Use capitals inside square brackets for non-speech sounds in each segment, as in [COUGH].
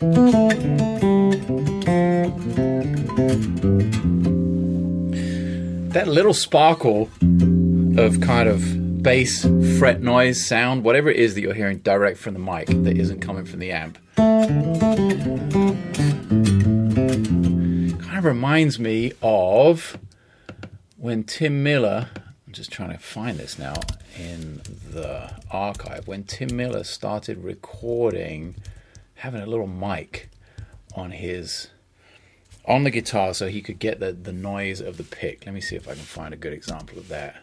That little sparkle of kind of bass fret noise sound, whatever it is that you're hearing direct from the mic that isn't coming from the amp, kind of reminds me of when Tim Miller, I'm just trying to find this now in the archive, when Tim Miller started recording, having a little mic on his on the guitar so he could get the, the noise of the pick. Let me see if I can find a good example of that.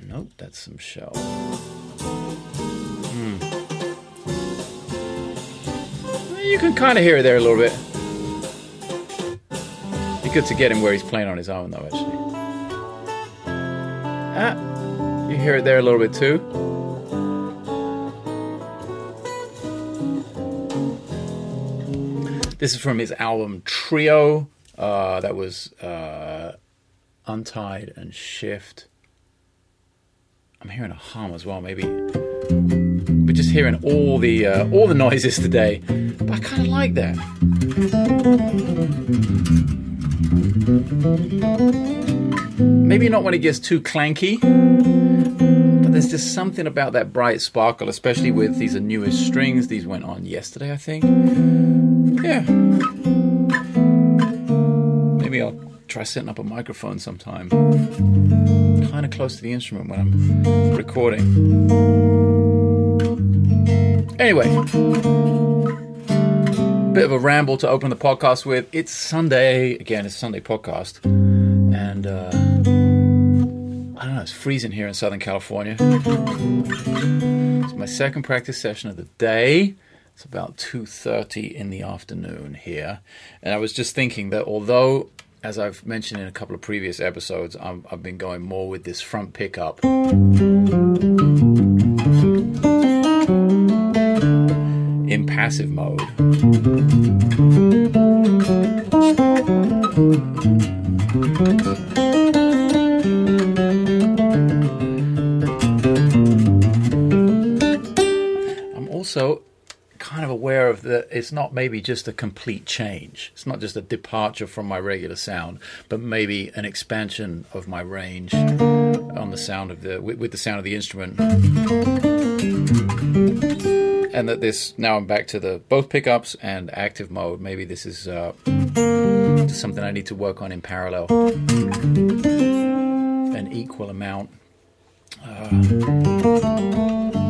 Nope, that's some shell. Hmm. You can kind of hear it there a little bit. Be good to get him where he's playing on his own, though, actually. Ah, you hear it there a little bit too. This is from his album Trio. Uh, that was uh, Untied and Shift. I'm hearing a hum as well. Maybe we're just hearing all the uh, all the noises today, but I kind of like that. Maybe not when it gets too clanky, but there's just something about that bright sparkle, especially with these are newest strings. These went on yesterday, I think. Yeah. Maybe I'll try setting up a microphone sometime. Kind of close to the instrument when I'm recording. Anyway, bit of a ramble to open the podcast with. It's Sunday. Again, it's Sunday podcast. And uh, I don't know, it's freezing here in Southern California. It's my second practice session of the day. It's about 2:30 in the afternoon here, and I was just thinking that although as I've mentioned in a couple of previous episodes, i have been going more with this front pickup. In passive mode. I'm also kind of aware of that it's not maybe just a complete change. It's not just a departure from my regular sound, but maybe an expansion of my range on the sound of the with, with the sound of the instrument. And that this now I'm back to the both pickups and active mode. Maybe this is uh, something I need to work on in parallel, an equal amount. Uh,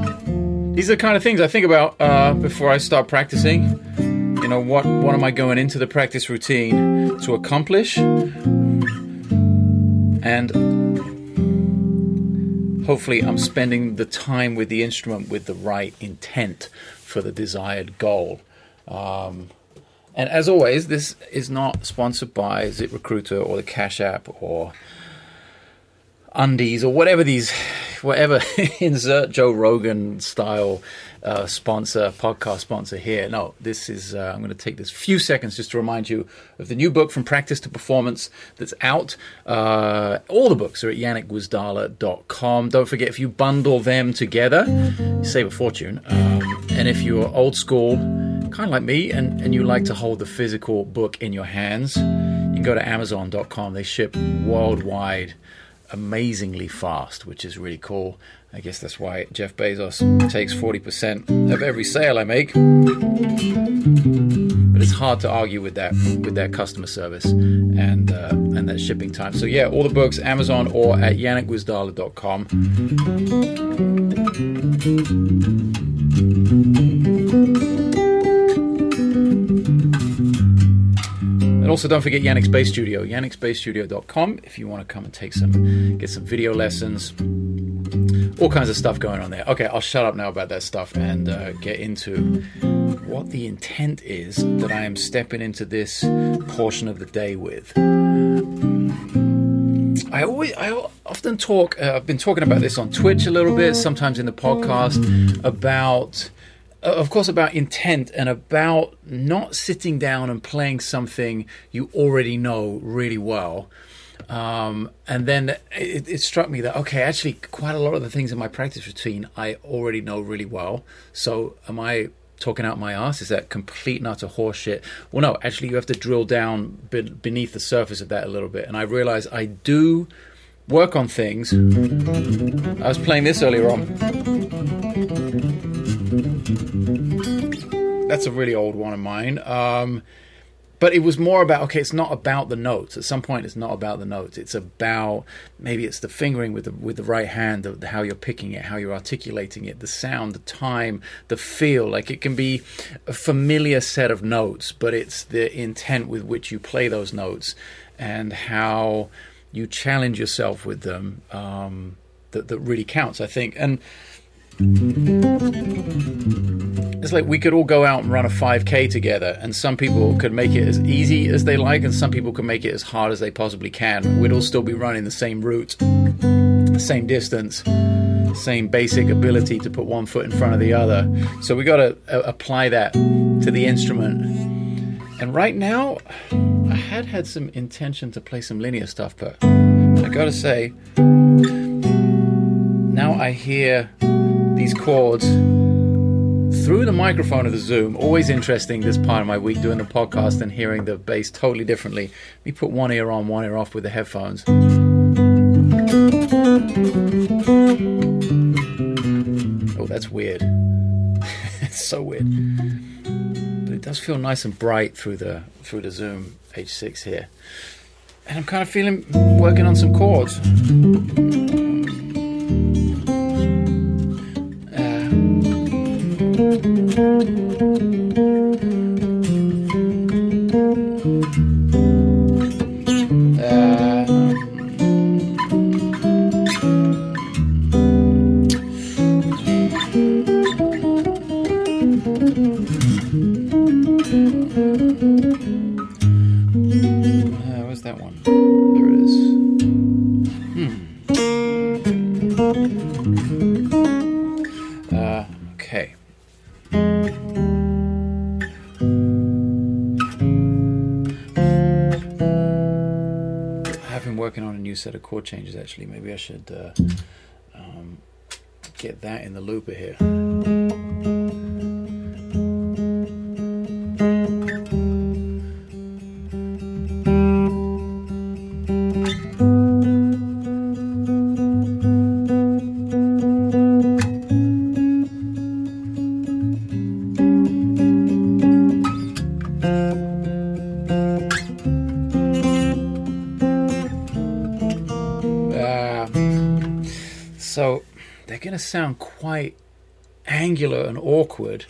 these are the kind of things I think about uh, before I start practicing. You know, what what am I going into the practice routine to accomplish? And hopefully, I'm spending the time with the instrument with the right intent for the desired goal. Um, and as always, this is not sponsored by ZipRecruiter or the Cash App or undies or whatever these whatever [LAUGHS] insert Joe Rogan style uh, sponsor podcast sponsor here. No, this is uh, I'm going to take this few seconds just to remind you of the new book from practice to performance that's out. Uh, all the books are at janekgwizdala.com. Don't forget if you bundle them together, you save a fortune. Um, and if you're old school, kind of like me, and, and you like to hold the physical book in your hands, you can go to Amazon.com. They ship worldwide amazingly fast, which is really cool. I guess that's why Jeff Bezos takes 40% of every sale I make. But it's hard to argue with that with their customer service and uh, and that shipping time. So yeah, all the books Amazon or at janekgwizdala.com. And also don't forget Janek's Bass Studio, janeksbassstudio.com if you want to come and take some, get some video lessons, all kinds of stuff going on there. Okay, I'll shut up now about that stuff and uh, get into what the intent is that I am stepping into this portion of the day with. I always, I often talk. Uh, I've been talking about this on Twitch a little bit, sometimes in the podcast about of course, about intent and about not sitting down and playing something you already know really well. Um, and then it, it, struck me that okay, actually, quite a lot of the things in my practice routine I already know really well. So, am I talking out my ass? Is that complete and utter horseshit? Well, no. Actually, you have to drill down beneath the surface of that a little bit. And I realized I do work on things. I was playing this earlier on. That's a really old one of mine. Um, but it was more about okay it's not about the notes. At some point it's not about the notes. It's about maybe it's the fingering with the with the right hand the, the, how you're picking it how you're articulating it the sound the time the feel. Like it can be a familiar set of notes but it's the intent with which you play those notes and how you challenge yourself with them um, that, that really counts i think. And it's like we could all go out and run a 5k together and some people could make it as easy as they like and some people could make it as hard as they possibly can. We'd all still be running the same route same distance same basic ability to put one foot in front of the other. So we got to uh, apply that to the instrument. And right now i had had some intention to play some linear stuff but i gotta say now i hear these chords through the microphone of the Zoom. Always interesting this part of my week doing the podcast and hearing the bass totally differently. We put one ear on, one ear off with the headphones. Oh, that's weird. [LAUGHS] it's so weird. But it does feel nice and bright through the through the Zoom H6 here. And I'm kind of feeling working on some chords. Thank you. Set of chord changes actually. Maybe I should uh, um, get that in the looper here. Sound quite angular and awkward.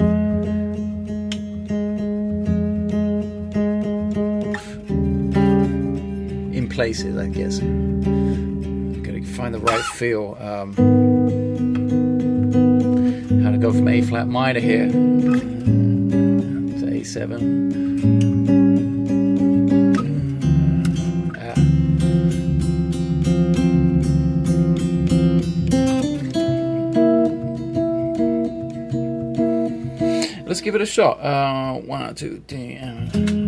In places, I guess. I'm gonna find the right feel. Um, how to go from A flat minor here to A7. Give it a shot. Uh, one, two, three. Uh.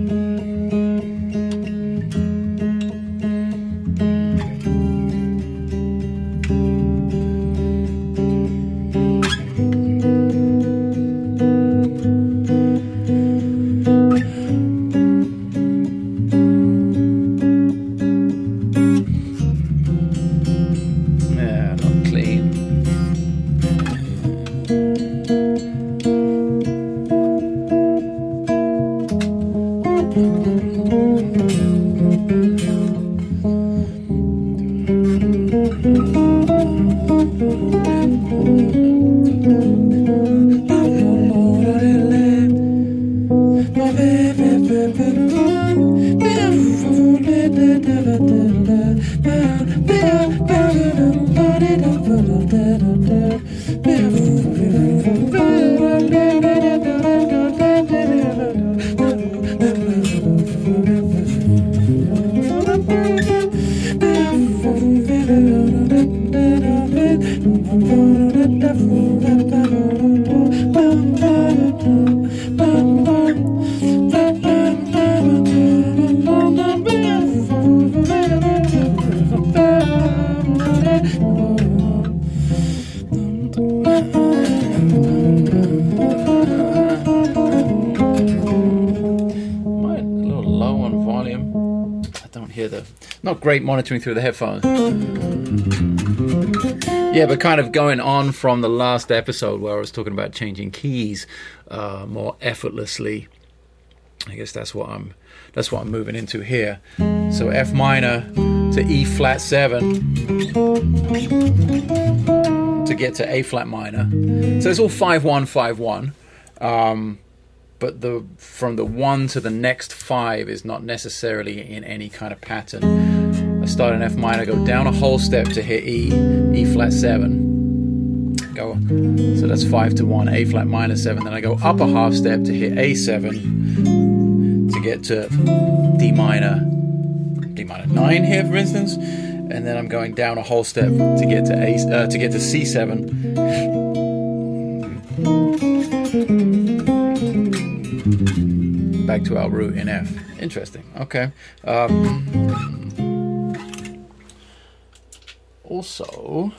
Great monitoring through the headphones. Yeah, but kind of going on from the last episode where I was talking about changing keys uh, more effortlessly. I guess that's what I'm that's what I'm moving into here. So F minor to E flat seven to get to A flat minor. So it's all five one five one. Um, but the from the one to the next five is not necessarily in any kind of pattern. I start in F minor, go down a whole step to hit E, E flat seven. Go so that's five to one, A flat minor seven. Then I go up a half step to hit A seven to get to D minor, D minor nine here, for instance. And then I'm going down a whole step to get to A uh, to get to C seven back to our root in F. Interesting. Okay. Um, also,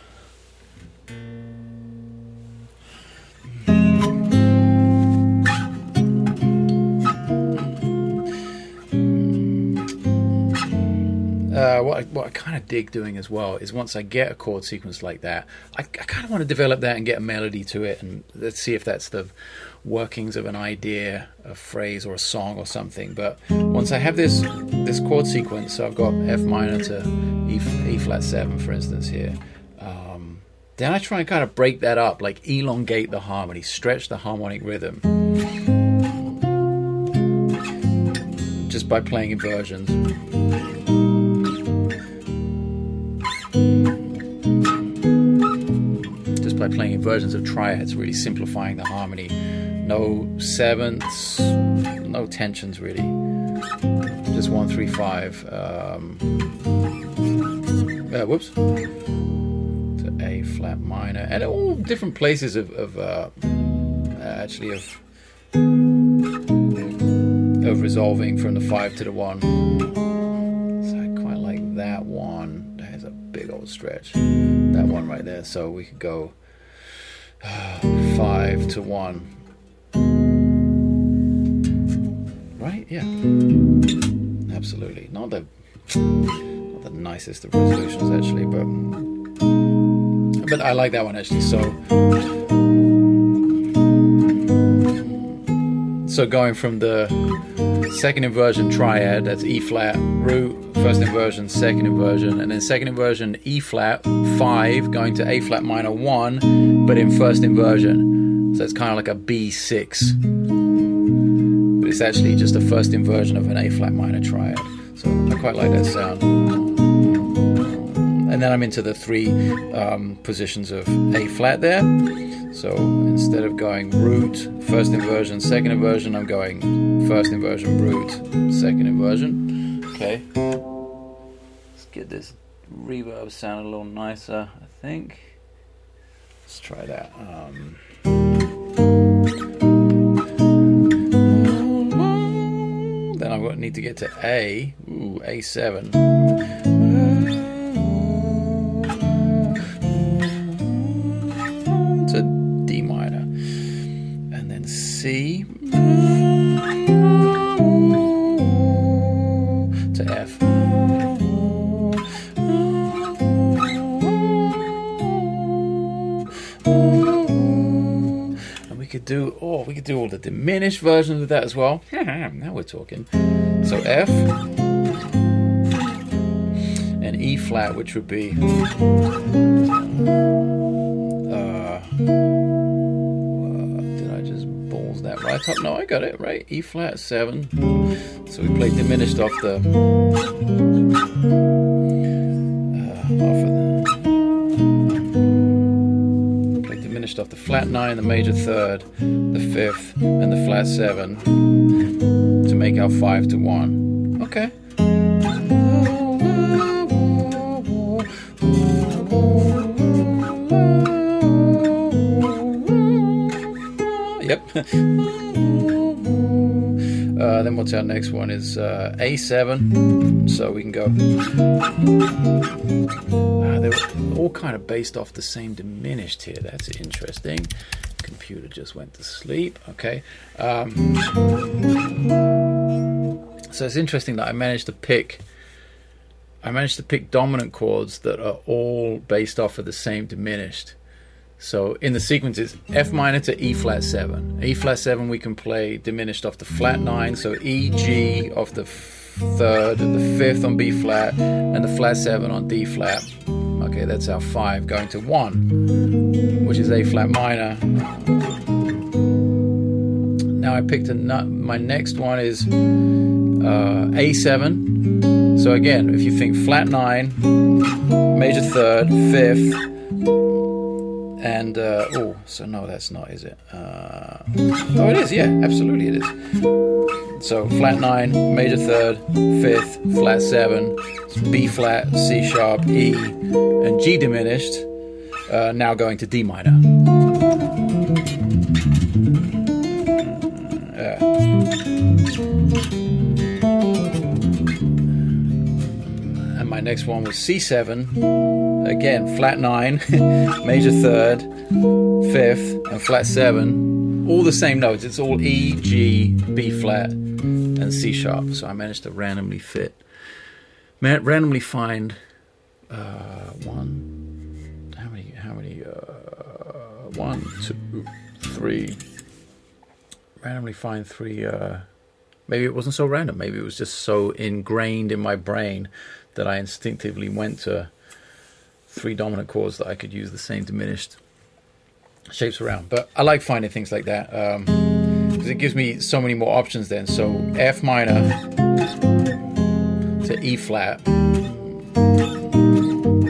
Uh, what I, what I kind of dig doing as well is once I get a chord sequence like that, I, I kind of want to develop that and get a melody to it, and let's see if that's the workings of an idea, a phrase, or a song or something. But once I have this this chord sequence, so I've got F minor to E, e flat seven, for instance, here. Um, then I try and kind of break that up, like elongate the harmony, stretch the harmonic rhythm, just by playing inversions. Just by playing inversions of triads, really simplifying the harmony no sevenths, no tensions really. Just one, three, five. Um, uh, whoops. To A flat minor, and all different places of, of uh, actually of of resolving from the five to the one. So I quite like that one. That has a big old stretch. That one right there. So we could go uh, five to one Yeah, absolutely. Not the not the nicest of resolutions actually, but but I like that one actually. So so going from the second inversion triad, that's E flat root, first inversion, second inversion, and then second inversion E flat five, going to A flat minor one, but in first inversion. So it's kind of like a B6 it's actually just the first inversion of an A flat minor triad. So I quite like that sound. And then I'm into the three um, positions of A flat there. So instead of going root, first inversion, second inversion, I'm going first inversion, root, second inversion. Okay. Let's get this reverb sound a little nicer, I think. Let's try that. Um, then I need to get to A. Ooh, A7. Could do, oh, we could do all the diminished versions of that as well. [LAUGHS] now we're talking. So F and E flat, which would be. Uh, did I just balls that right up? No, I got it right. E flat seven. So we play diminished off the. Uh, off of the finished off the flat nine, the major third, the fifth, and the flat seven to make our five to one. Okay. Yep. [LAUGHS] Uh, then what's our next one is uh, A7. So we can go. Uh, they're all kind of based off the same diminished here. That's interesting. Computer just went to sleep. Okay. Um, so it's interesting that I managed to pick I managed to pick dominant chords that are all based off of the same diminished. So in the sequence, it's F minor to E flat 7. E flat 7 we can play diminished off the flat 9, so E, G off the third, and the fifth on B flat, and the flat 7 on D flat. Okay, that's our 5 going to 1, which is A flat minor. Now I picked a nut. My next one is uh, A7. So again, if you think flat 9, major third, fifth, and uh, oh, so no, that's not, is it? Uh, oh, it is. Yeah, absolutely, it is. So flat nine, major third, fifth, flat seven, B flat, C sharp, E, and G diminished. Uh, now going to D minor. and my next one was C7 again, flat nine, [LAUGHS] major third, fifth, and flat seven. All the same notes. It's all E, G, B flat, and C sharp. So I managed to randomly fit, randomly find uh, one. How many? How many? Uh, one, two, three. Randomly find three. Uh, maybe it wasn't so random. Maybe it was just so ingrained in my brain that I instinctively went to three dominant chords that I could use the same diminished shapes around. But I like finding things like that because um, it gives me so many more options then. So F minor to E flat,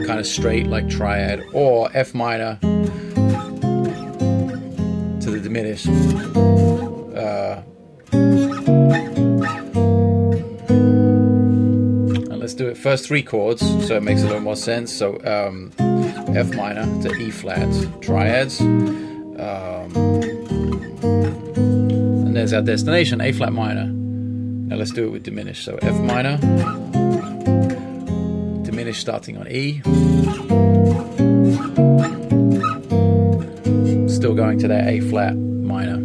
kind of straight like triad, or F minor to the diminished. Uh, do it first three chords so it makes a little more sense. So um, F minor to E flat triads. Um, and there's our destination, A flat minor. Now let's do it with diminished. So F minor, diminished starting on E. Still going to that A flat minor.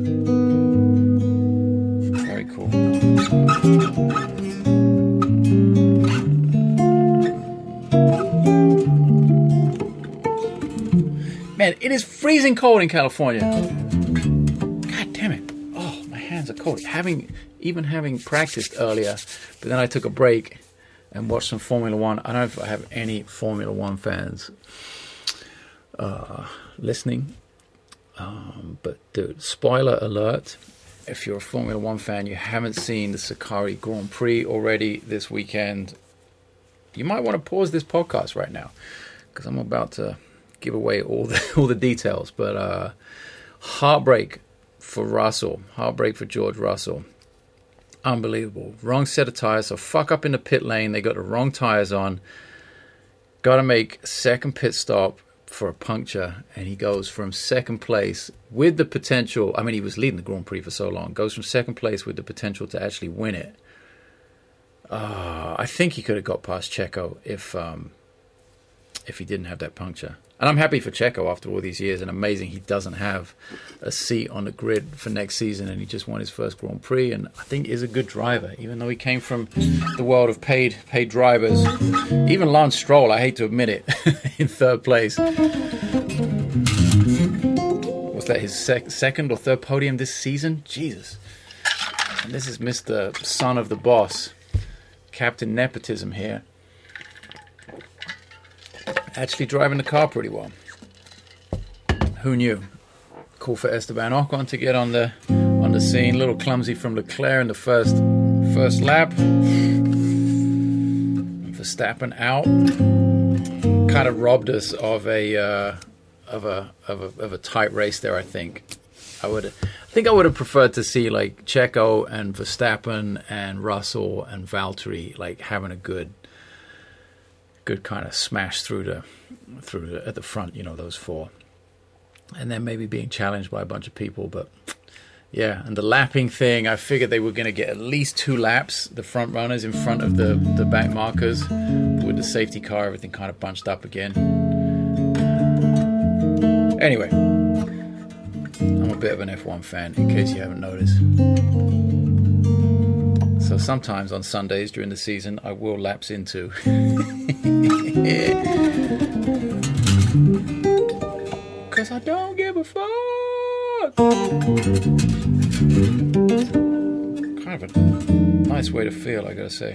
Very cool. Man, it is freezing cold in California. God damn it. Oh, my hands are cold. Having even having practiced earlier, but then I took a break and watched some Formula One. I don't know if I have any Formula One fans uh, listening. Um, but dude, spoiler alert. If you're a Formula One fan, you haven't seen the Sakhir Grand Prix already this weekend, you might want to pause this podcast right now because I'm about to give away all the [LAUGHS] all the details, but uh, heartbreak for Russell, heartbreak for George Russell. Unbelievable. Wrong set of tires. So fuck up in the pit lane. They got the wrong tires on. Got to make second pit stop for a puncture, and he goes from second place with the potential. I mean, he was leading the Grand Prix for so long. Goes from second place with the potential to actually win it. Uh, I think he could have got past Checo if um, if he didn't have that puncture. And I'm happy for Checo after all these years, and amazing he doesn't have a seat on the grid for next season, and he just won his first Grand Prix, and I think is a good driver, even though he came from the world of paid paid drivers. Even Lance Stroll, I hate to admit it, [LAUGHS] in third place. Was that his sec- second or third podium this season? Jesus. And this is Mr. Son of the Boss, Captain Nepotism here actually driving the car pretty well. Who knew? Cool for Esteban Ocon to get on the on the scene. A little clumsy from Leclerc in the first first lap. Verstappen out. Kind of robbed us of a uh, of a of a of a tight race there. I think. I would. I think I would have preferred to see like Checo and Verstappen and Russell and Valtteri like having a good good kind of smash through the through the, at the front. You know those four, and then maybe being challenged by a bunch of people. But yeah, and the lapping thing, I figured they were going to get at least two laps. The front runners in front of the the back markers. With the safety car, everything kind of bunched up again. Anyway, I'm a bit of an F1 fan, in case you haven't noticed. So sometimes on Sundays during the season, I will lapse into [LAUGHS] [LAUGHS] Cause I don't give a fuck. Kind of a nice way to feel, I gotta say.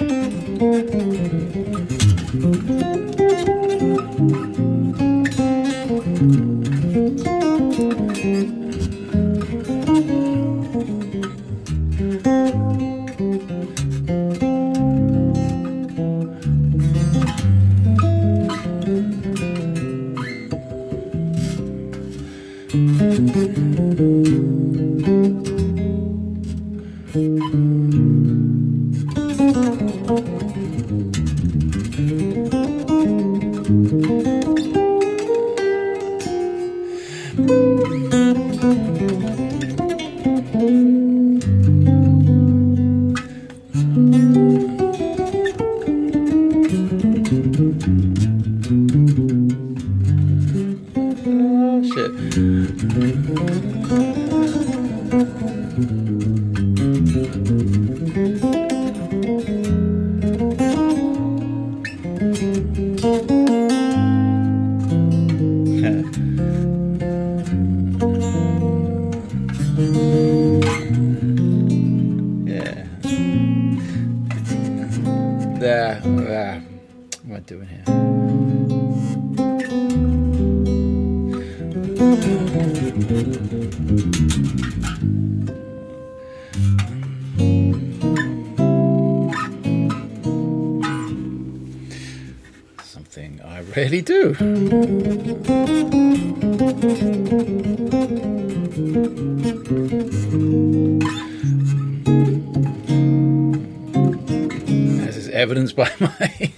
Evidenced by [LAUGHS] my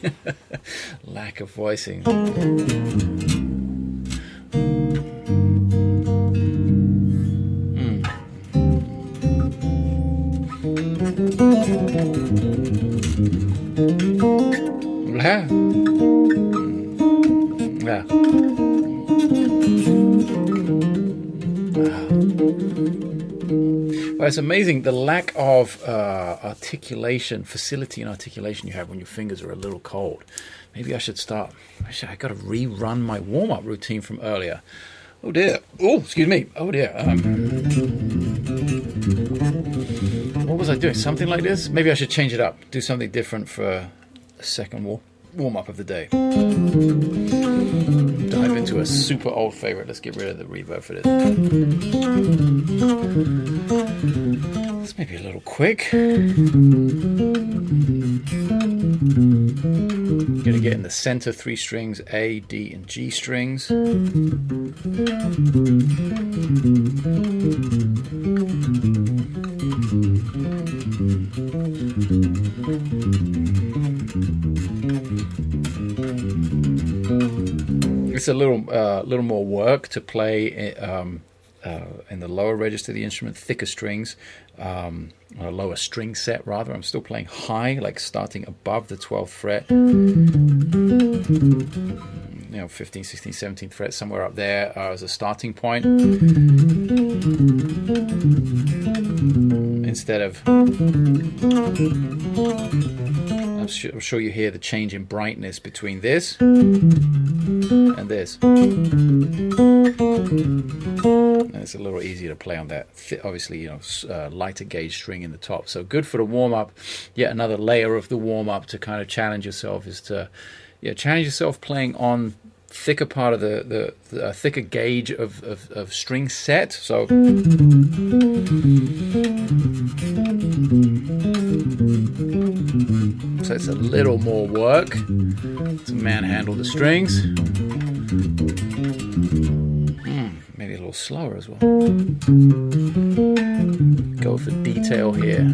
lack of voicing. It's amazing the lack of uh, articulation, facility and articulation you have when your fingers are a little cold. Maybe I should start. Actually, I got to rerun my warm up routine from earlier. Oh dear. Oh, excuse me. Oh dear. Um, what was I doing? Something like this? Maybe I should change it up. Do something different for a second war- warm up of the day. Dive into a super old favorite. Let's get rid of the reverb for this. This may be a little quick. I'm Gonna get in the center three strings A, D, and G strings. It's a little, uh, little more work to play um, uh, in the lower register of the instrument, thicker strings, um, a lower string set rather. I'm still playing high, like starting above the 12th fret. You know, 15, 16, 17th fret, somewhere up there uh, as a starting point. Instead of. I'm sure, I'm sure you hear the change in brightness between this and this. And it's a little easier to play on that. Obviously, you know, uh, lighter gauge string in the top. So good for the warm up. Yet another layer of the warm up to kind of challenge yourself is to, yeah, challenge yourself playing on thicker part of the the, the thicker gauge of, of of string set. So. So it's a little more work to manhandle the strings. Hmm, maybe a little slower as well. Go for detail here.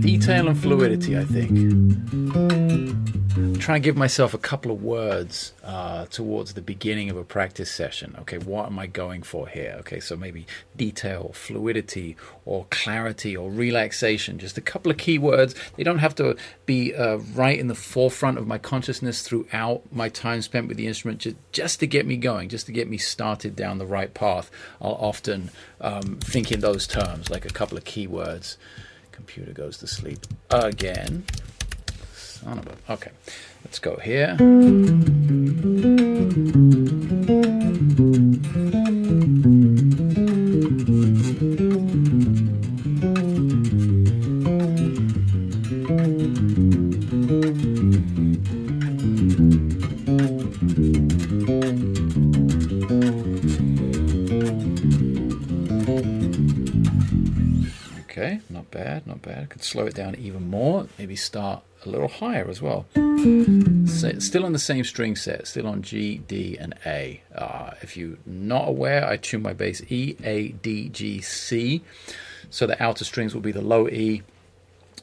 Detail and fluidity, I think. Try and give myself a couple of words uh, towards the beginning of a practice session. Okay, what am I going for here? Okay, so maybe detail, fluidity, or clarity, or relaxation. Just a couple of key words. They don't have to be uh, right in the forefront of my consciousness throughout my time spent with the instrument, just, just to get me going, just to get me started down the right path. I'll often um, think in those terms, like a couple of key words. Computer goes to sleep again. Okay, let's go here. Okay, not bad, not bad. I could slow it down even more. Maybe start a little higher as well. So, still on the same string set, still on G, D, and A. Uh, if you're not aware, I tune my bass E, A, D, G, C. So the outer strings will be the low E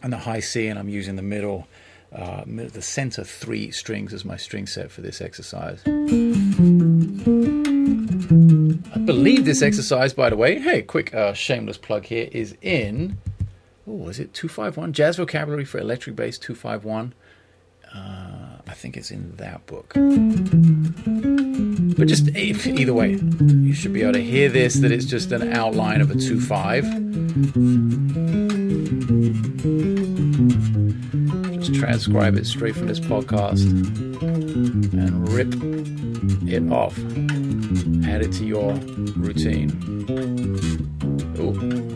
and the high C, and I'm using the middle, uh, the center three strings as my string set for this exercise. I believe this exercise, by the way, hey, quick uh, shameless plug here, is in, oh, is it 251? Jazz Vocabulary for Electric Bass 251. Uh, I think it's in that book. But just either way, you should be able to hear this that it's just an outline of a 2 5. Just transcribe it straight from this podcast and rip it off. Add it to your routine. Ooh.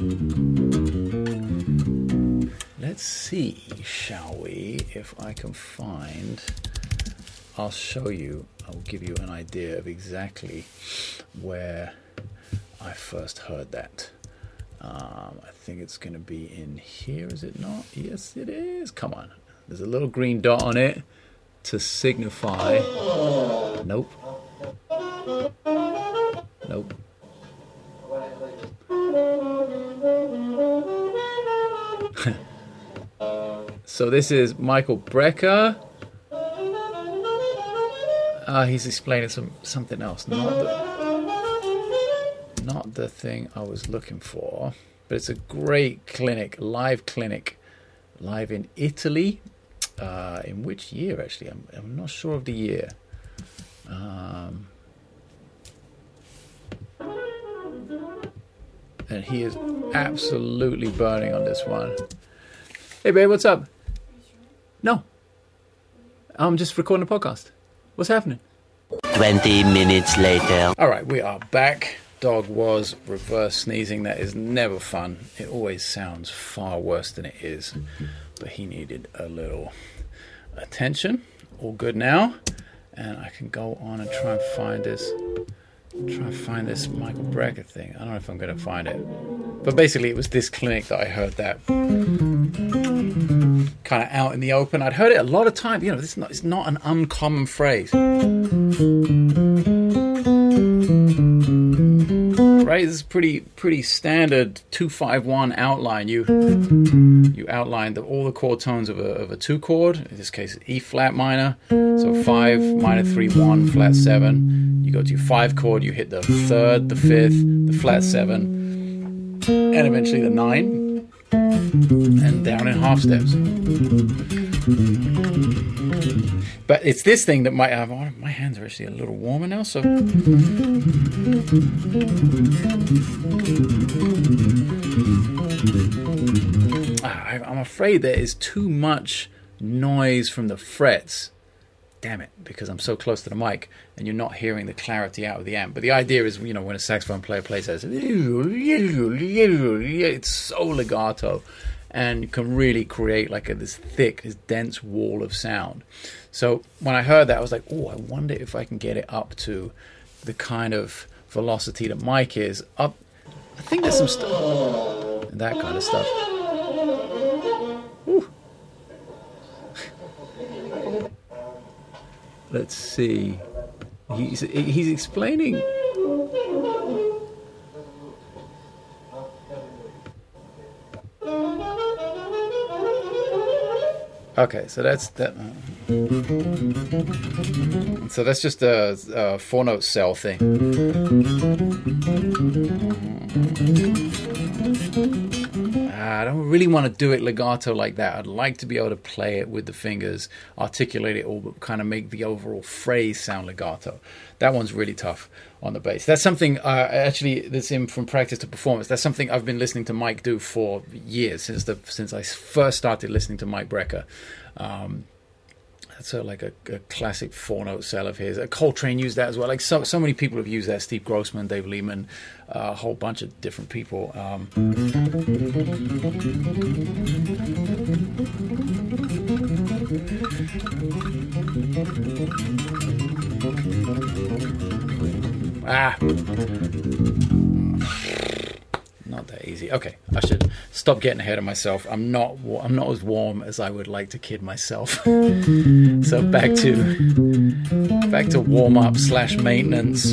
Let's see, shall we, if I can find. I'll show you, I'll give you an idea of exactly where I first heard that. Um, I think it's going to be in here, is it not? Yes, it is. Come on. There's a little green dot on it to signify. Nope. Nope. So this is Michael Brecker. Uh, he's explaining some something else, not the, not the thing I was looking for. But it's a great clinic, live clinic, live in Italy. Uh, in which year, actually? I'm, I'm not sure of the year. Um, and he is absolutely burning on this one. Hey, babe, what's up? No, I'm just recording a podcast. What's happening? 20 minutes later. All right, we are back. Dog was reverse sneezing. That is never fun. It always sounds far worse than it is. But he needed a little attention. All good now. And I can go on and try and find this. Try and find this Michael Brecker thing. I don't know if I'm going to find it. But basically, it was this clinic that I heard that kind of out in the open. I'd heard it a lot of times. You know, this is not, it's not an uncommon phrase. Right, this is pretty pretty standard two five one outline. You you outline the, all the chord tones of a, of a two chord. In this case, E flat minor. So five minor three one flat seven. You go to your five chord. You hit the third, the fifth, the flat seven, and eventually the nine, and down in half steps. But it's this thing that might have. Oh, my hands are actually a little warmer now, so. Ah, I'm afraid there is too much noise from the frets. Damn it, because I'm so close to the mic and you're not hearing the clarity out of the amp. But the idea is, you know, when a saxophone player plays that, it's so legato and you can really create like a, this thick, this dense wall of sound. So when I heard that, I was like, oh, I wonder if I can get it up to the kind of velocity that Mike is. Up, I think there's some stuff, that kind of stuff. [LAUGHS] Let's see. He's he's explaining. Okay, so that's that. So that's just a, a four note cell thing. I don't really want to do it legato like that. I'd like to be able to play it with the fingers, articulate it all, but kind of make the overall phrase sound legato. That one's really tough on the bass. That's something uh, actually that's in from practice to performance. That's something I've been listening to Mike do for years since the since I first started listening to Mike Brecker. Um, that's like a, a classic four note cell of his. Coltrane used that as well. Like so, so many people have used that. Steve Grossman, Dave Liebman, uh, a whole bunch of different people. Um, ah not that easy. Okay, I should stop getting ahead of myself. I'm not I'm not as warm as I would like to kid myself. [LAUGHS] so back to back to warm up slash maintenance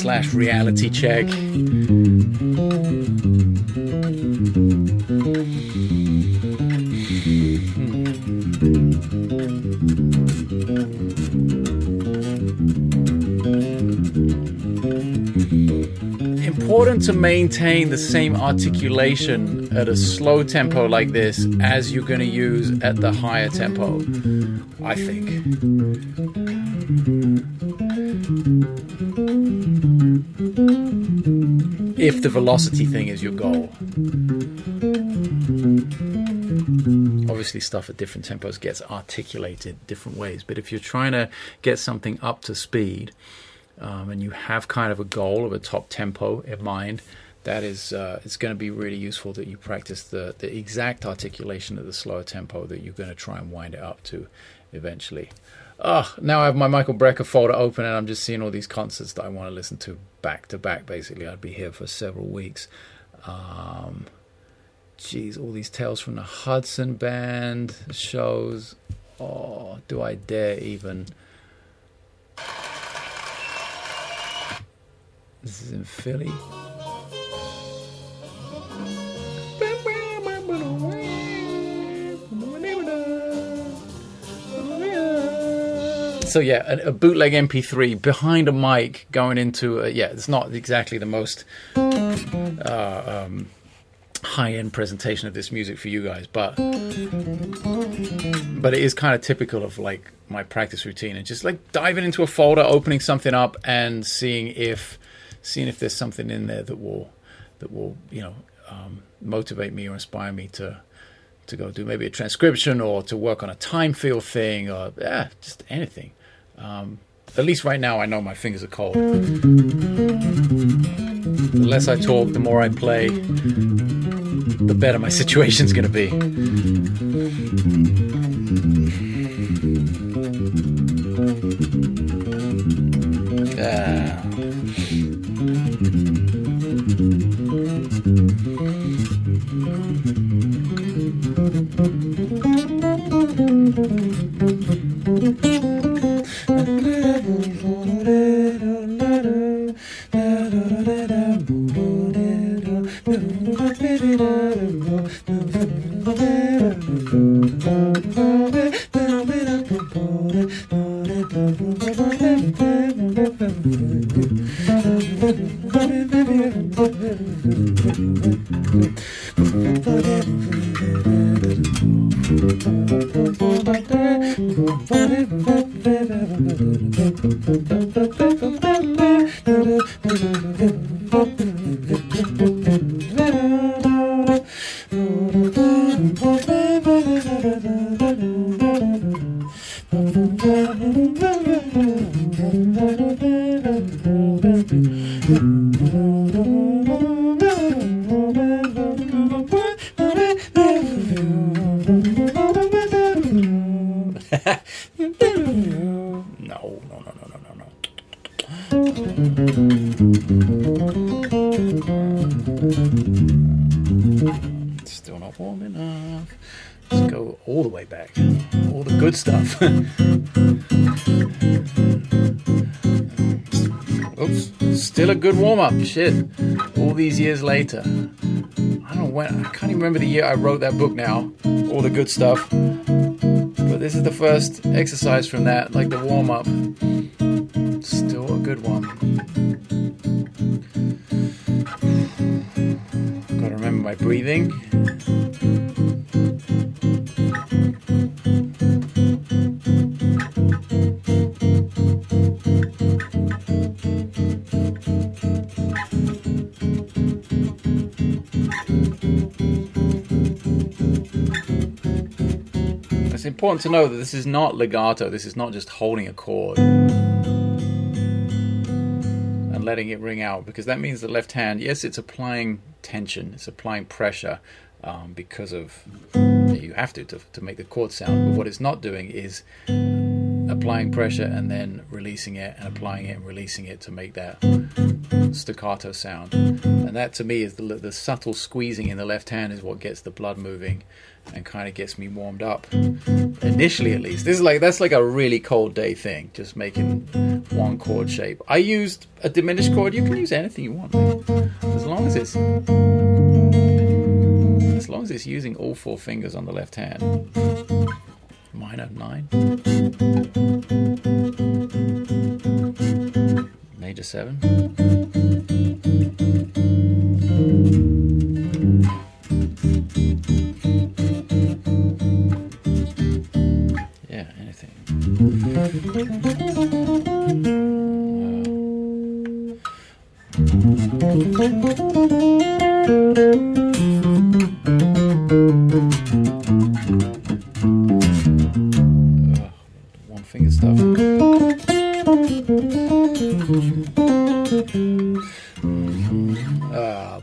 slash reality check. Important to maintain the same articulation at a slow tempo like this as you're going to use at the higher tempo, I think. If the velocity thing is your goal. Obviously, stuff at different tempos gets articulated different ways, but if you're trying to get something up to speed, um, and you have kind of a goal of a top tempo in mind, that is uh, it's going to be really useful that you practice the, the exact articulation of the slower tempo that you're going to try and wind it up to eventually. Oh, now I have my Michael Brecker folder open and I'm just seeing all these concerts that I want to listen to back to back. Basically, I'd be here for several weeks. Um, geez, all these tales from the Hudson Band shows. Oh, do I dare even? This is in Philly. So yeah, a, a, bootleg MP3 behind a mic going into a, yeah, it's not exactly the most uh, um, high-end presentation of this music for you guys, but but it is kind of typical of like my practice routine and just like diving into a folder, opening something up, and seeing if seeing if there's something in there that will that will you know um, motivate me or inspire me to to go do maybe a transcription or to work on a time field thing or yeah, just anything. Um, at least right now, I know my fingers are cold. The less I talk, the more I play, the better my [LAUGHS] situation's going to be. Ähm, good stuff. [LAUGHS] Oops, still a good warm up. Shit. All these years later. I don't know when, I can't even remember the year I wrote that book now. All the good stuff. But this is the first exercise from that, like the warm up. Still a good one. Gotta remember my breathing. Important to know that this is not legato. This is not just holding a chord and letting it ring out because that means the left hand, yes, it's applying tension, it's applying pressure um, because of you have to, to to make the chord sound. But what it's not doing is applying pressure and then releasing it and applying it and releasing it to make that staccato sound. And that to me is the, the subtle squeezing in the left hand is what gets the blood moving and kind of gets me warmed up. Initially at least. This is like that's like a really cold day thing just making one chord shape. I used a diminished chord. You can use anything you want as long as it's as long as it's using all four fingers on the left hand. Minor nine. Major seven Ah,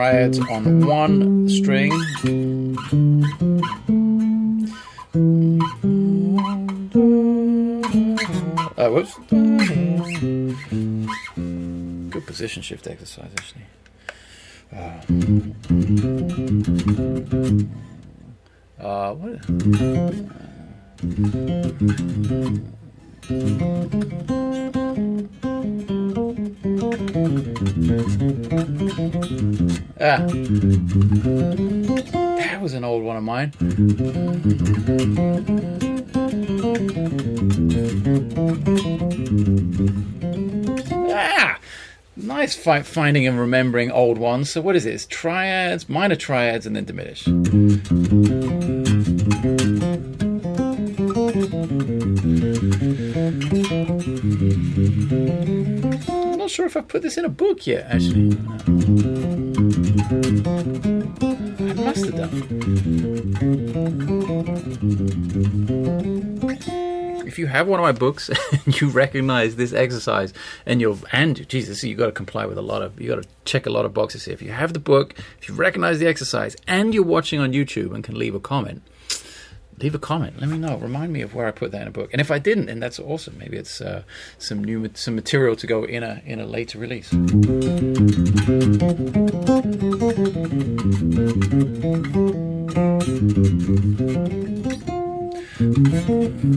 doing triads on one string. Uh, whoops. Good position shift exercise, actually. Uh, what? Ah. That was an old one of mine. Ah! Nice fi- finding and remembering old ones. So what is it? It's triads, minor triads, and then diminished. If I've put this in a book yet, actually. I must have done. If you have one of my books [LAUGHS] and you recognize this exercise and you're and Jesus, you got to comply with a lot of you got to check a lot of boxes here. If you have the book, if you recognize the exercise, and you're watching on YouTube and can leave a comment, leave a comment. Let me know. Remind me of where I put that in a book. And if I didn't, then that's awesome. Maybe it's uh, some new some material to go in a in a later release.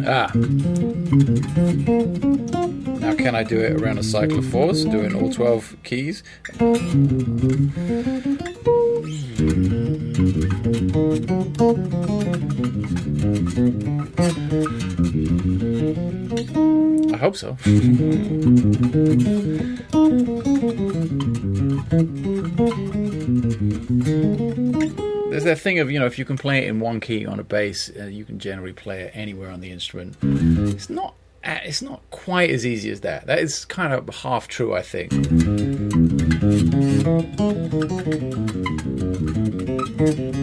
Ah. Now can I do it around a cycle of fours, doing all 12 keys? I hope so. There's that thing of, you know, if you can play it in one key on a bass, uh, you can generally play it anywhere on the instrument. It's not it's not quite as easy as that. That is kind of half true, I think. Especially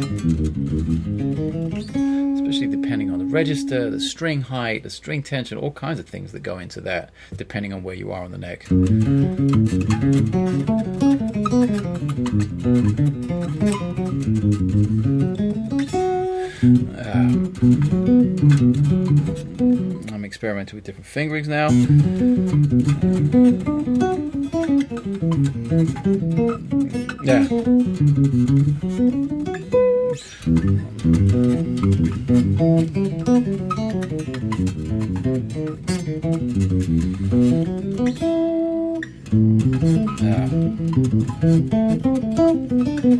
depending on the register, the string height, the string tension, all kinds of things that go into that, depending on where you are on the neck. Uh, I'm experimenting with different fingerings now. Yeah. Yeah.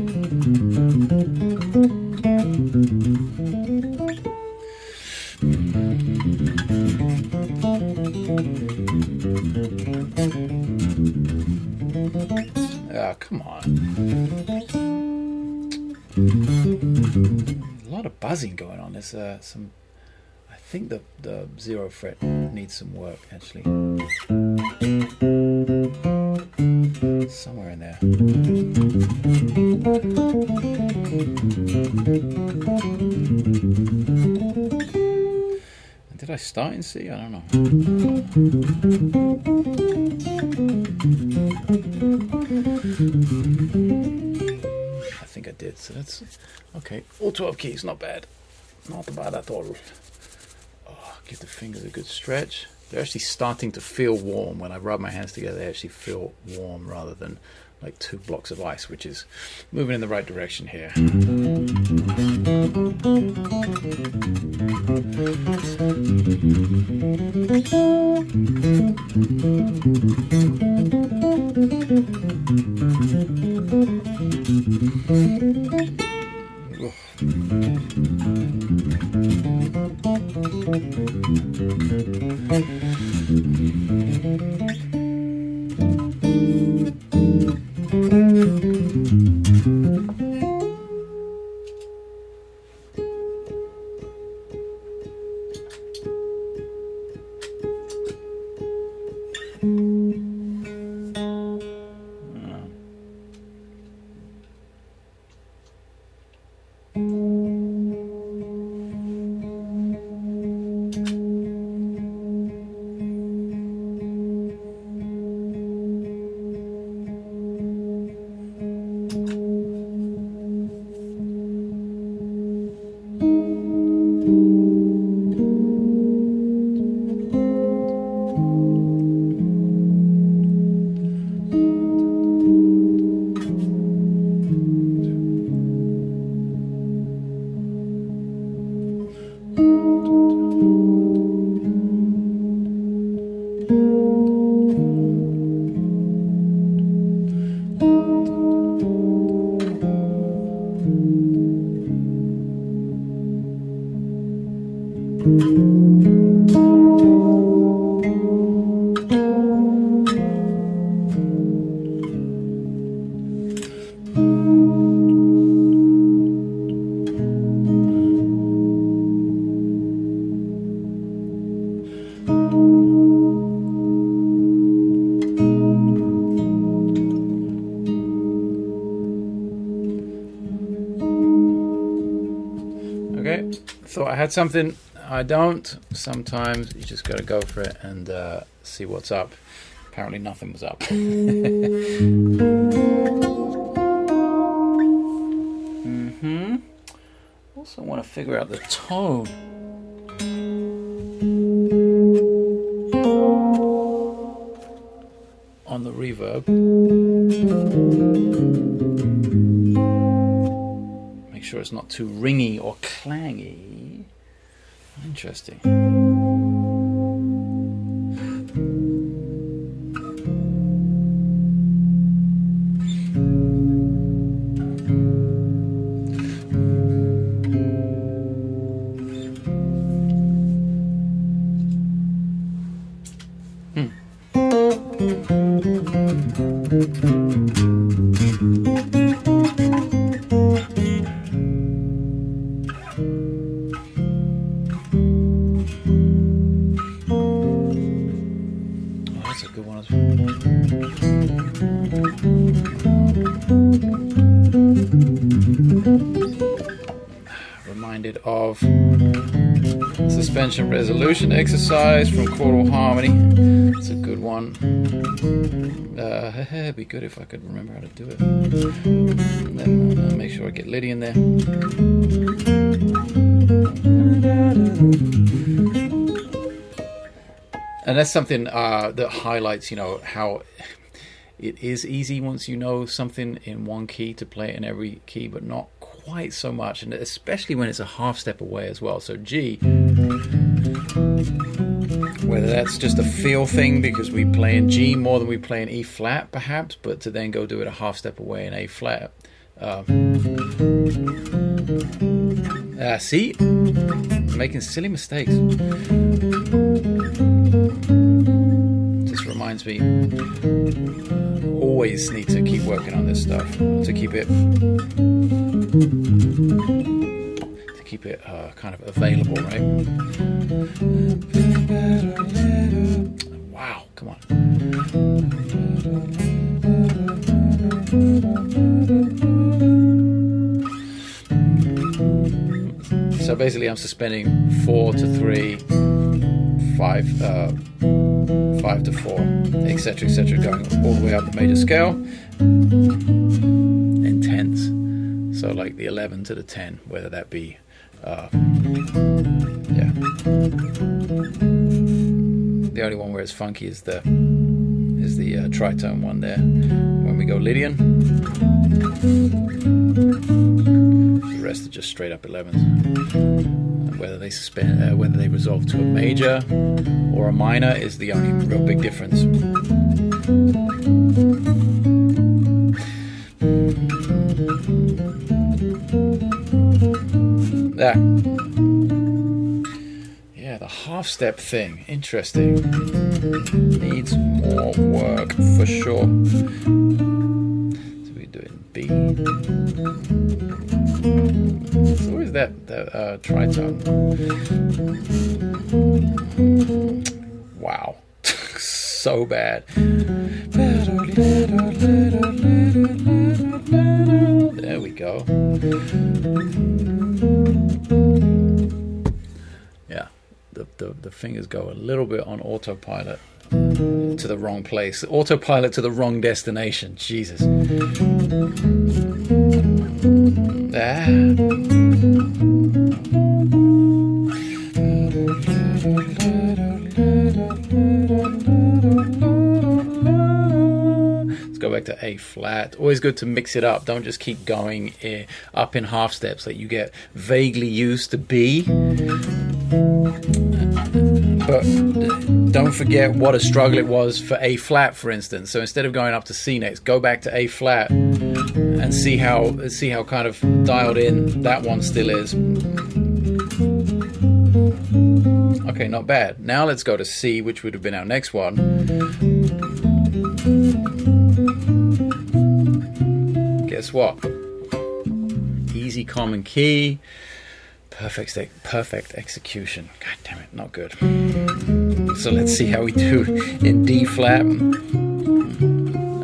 Uh, some. I think the the zero fret needs some work actually. Somewhere in there. Did I start in C? I don't know. I think I did. So that's okay. All 12 keys, not bad. Not bad at all. Oh, give the fingers a good stretch. They're actually starting to feel warm. When I rub my hands together, they actually feel warm rather than like two blocks of ice, which is moving in the right direction here. Okay, had something. I don't. Sometimes you just got to go for it and uh, see what's up. Apparently, nothing was up. [LAUGHS] hmm Also, want to figure out the tone. On the reverb. Make sure it's not too ringy or clangy. Interesting. Resolution exercise from chordal harmony. It's a good one. Uh, [LAUGHS] it'd be good if I could remember how to do it. And then uh, make sure I get Lydian in there. and that's something uh, that highlights, you know, how it is easy once you know something in one key to play it in every key, but not quite so much, and especially when it's a half step away as well. So G, whether that's just a feel thing because we play in G more than we play in E flat, perhaps, but to then go do it a half step away in A flat. Uh, uh, see, making silly mistakes. Just reminds me always need to keep working on this stuff to keep it keep it uh, kind of available, right? Wow, come on. So basically I'm suspending four to three, five, uh, five to four, etc., etc., going all the way up the major scale. Intense. So like the 11 to the 10, whether that be, uh, yeah. The only one where it's funky is the is the uh, tritone one there. When we go Lydian, the rest are just straight up 11s. And whether they suspend, uh, whether they resolve to a major or a minor is the only real big difference. There. Yeah, the half step thing. Interesting. Needs more work for sure. So we're doing B. It's always that, that uh, tritone. Wow. [LAUGHS] so bad. There we go. Yeah, the, the, the fingers go a little bit on autopilot to the wrong place. Autopilot to the wrong destination. Jesus. Ah. A flat. Always good to mix it up. Don't just keep going eh, up in half steps. Like you get vaguely used to B. But don't forget what a struggle it was for A flat, for instance. So instead of going up to C next, go back to A flat and see how see how kind of dialed in that one still is. Okay, not bad. Now let's go to C, which would have been our next one. Guess what? Easy common key. Perfect, perfect execution. God damn it, not good. So let's see how we do in D flat.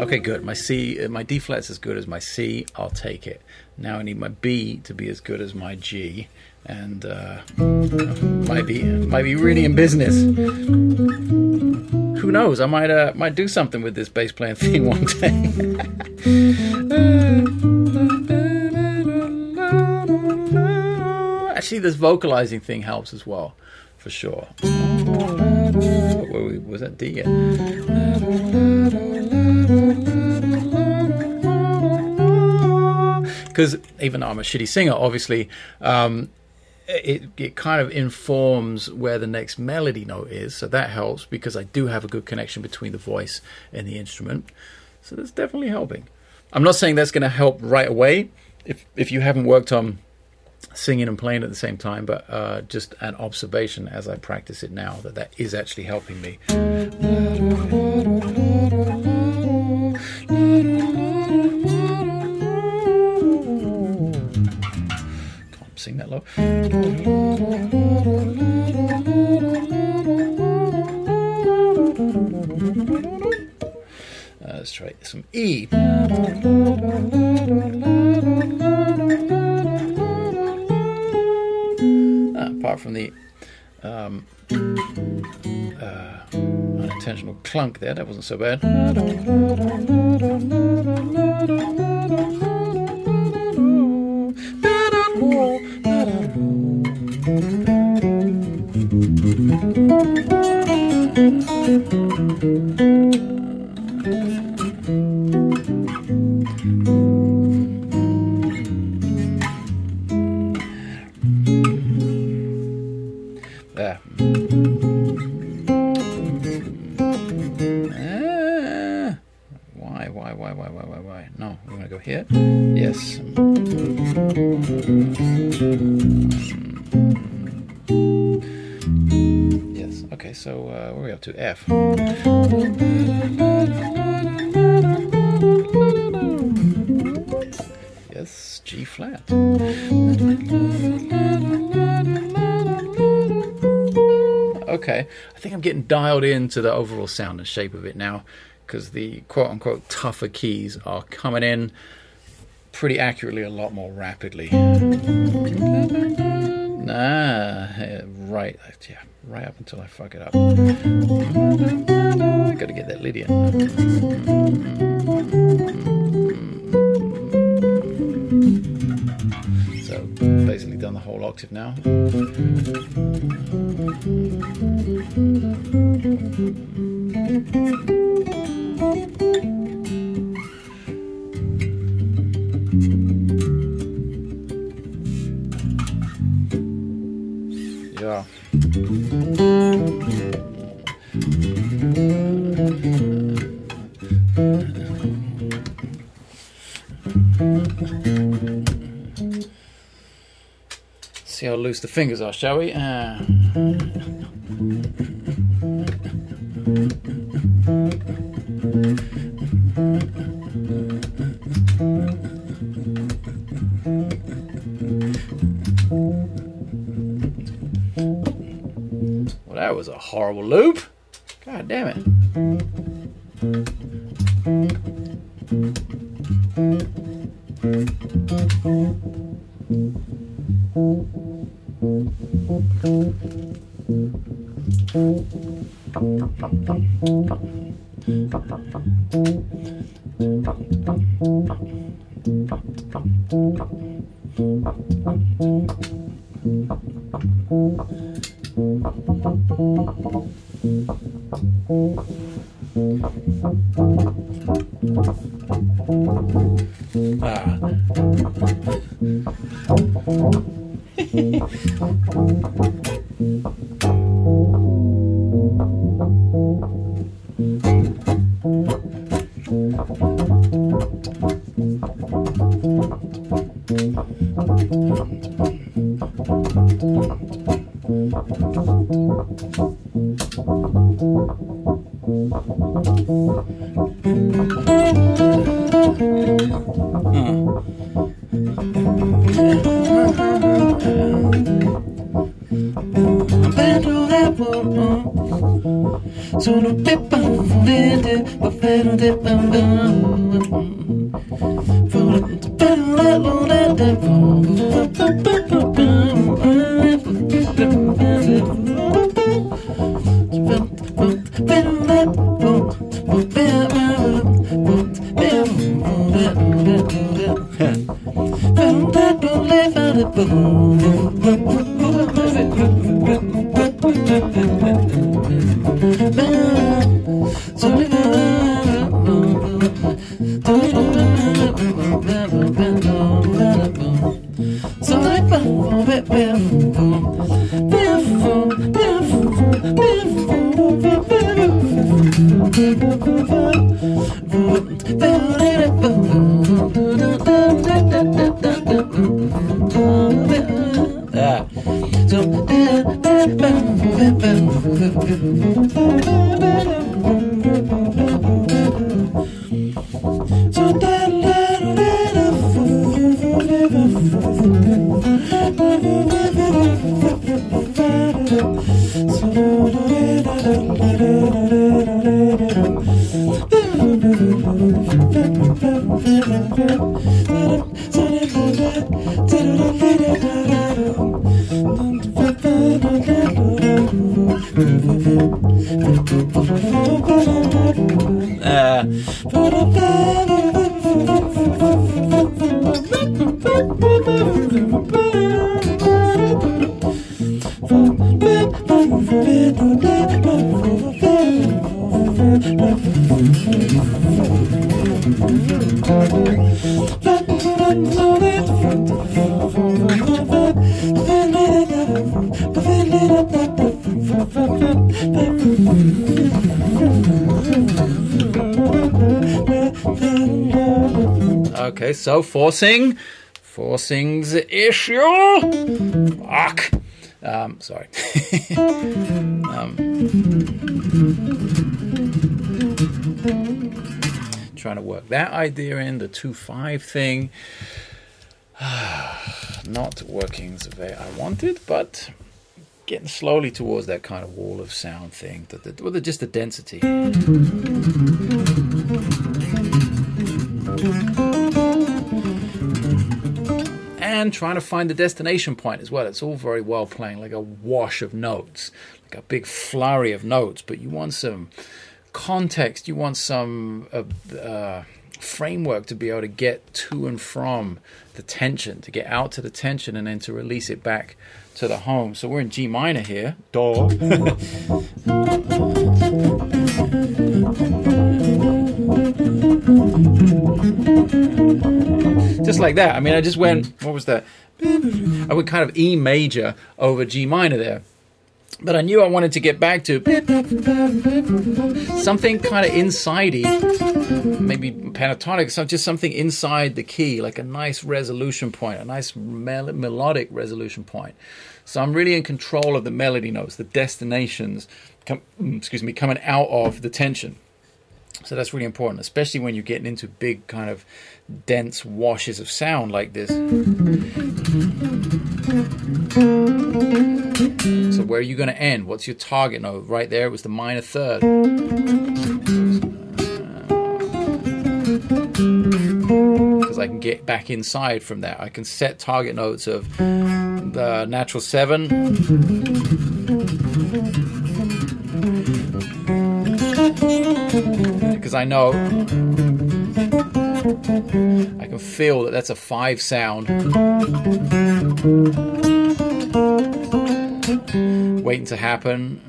Okay, good. My C, my D flat's as good as my C. I'll take it. Now I need my B to be as good as my G, and uh, might be might be really in business. Who knows? I might uh, might do something with this bass playing thing one day. [LAUGHS] Actually, this vocalizing thing helps as well, for sure. Was that D yet? [LAUGHS] Because even though I'm a shitty singer, obviously, um, it, it kind of informs where the next melody note is. So that helps because I do have a good connection between the voice and the instrument. So that's definitely helping. I'm not saying that's going to help right away if, if you haven't worked on singing and playing at the same time, but uh, just an observation as I practice it now that that is actually helping me. That low. Uh, let's try some E. apart from the um, uh, unintentional clunk there, that wasn't so bad. Dialed into the overall sound and shape of it now because the quote unquote tougher keys are coming in pretty accurately a lot more rapidly. Eh, right, yeah, right up until I fuck it up. Gotta get that Lydian. So basically done the whole octave now. Yeah. How loose the fingers are, shall we? Uh, well, that was a horrible loop. God damn it. パッパッパッ。Uh, okay, so forcing, forcing's issue. Fuck. Um, sorry. [LAUGHS] um, trying to work that idea in the two five thing. [SIGHS] Not working the way I wanted, but getting slowly towards that kind of wall of sound thing. The, the, well, the, just the density. And trying to find the destination point as well. It's all very well playing like a wash of notes, like a big flurry of notes, but you want some context, you want some uh, uh, framework to be able to get to and from the tension, to get out to the tension and then to release it back to the home. So we're in G minor here. Do. [LAUGHS] just like that. I mean, I just went, mm. what was that? I went kind of E major over G minor there. But I knew I wanted to get back to something kind of insidey, maybe pentatonic, so just something inside the key, like a nice resolution point, a nice mel- melodic resolution point. So I'm really in control of the melody notes, the destinations, com- mm, excuse me, coming out of the tension. So that's really important, especially when you're getting into big kind of dense washes of sound like this. So where are you going to end? What's your target note? Right there it was the minor third. Because I can get back inside from that. I can set target notes of the natural seven. Because I know I can feel that that's a five sound. Waiting to happen.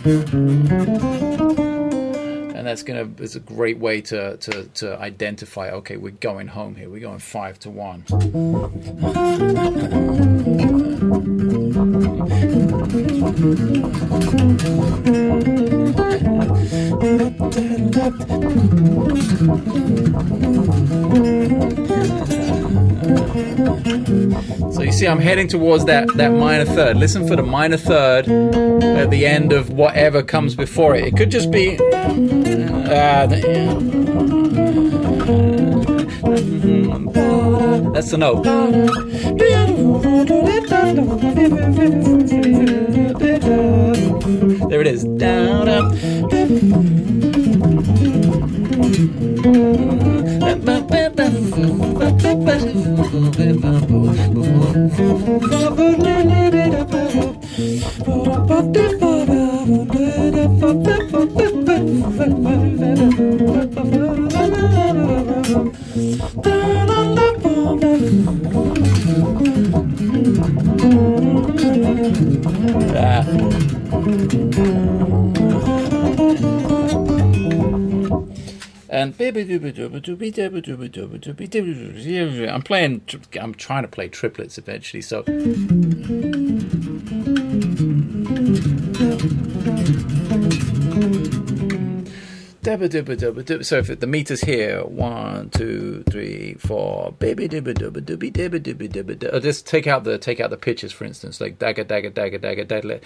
And that's gonna it's a great way to, to, to identify, okay, we're going home here, we're going five to one. So you see, I'm heading towards that, that minor third. Listen for the minor third at the end of whatever comes before it. It could just be. Uh, that's the note. There it is. Down. And. I'm playing. I'm trying to play triplets eventually. So so if the meter's here, one, two, three, four, baby dibba dibba dibby dibba dibby dibba. Just take out the take out the pitches, for instance, like dagger dagger dagger dagger dagga.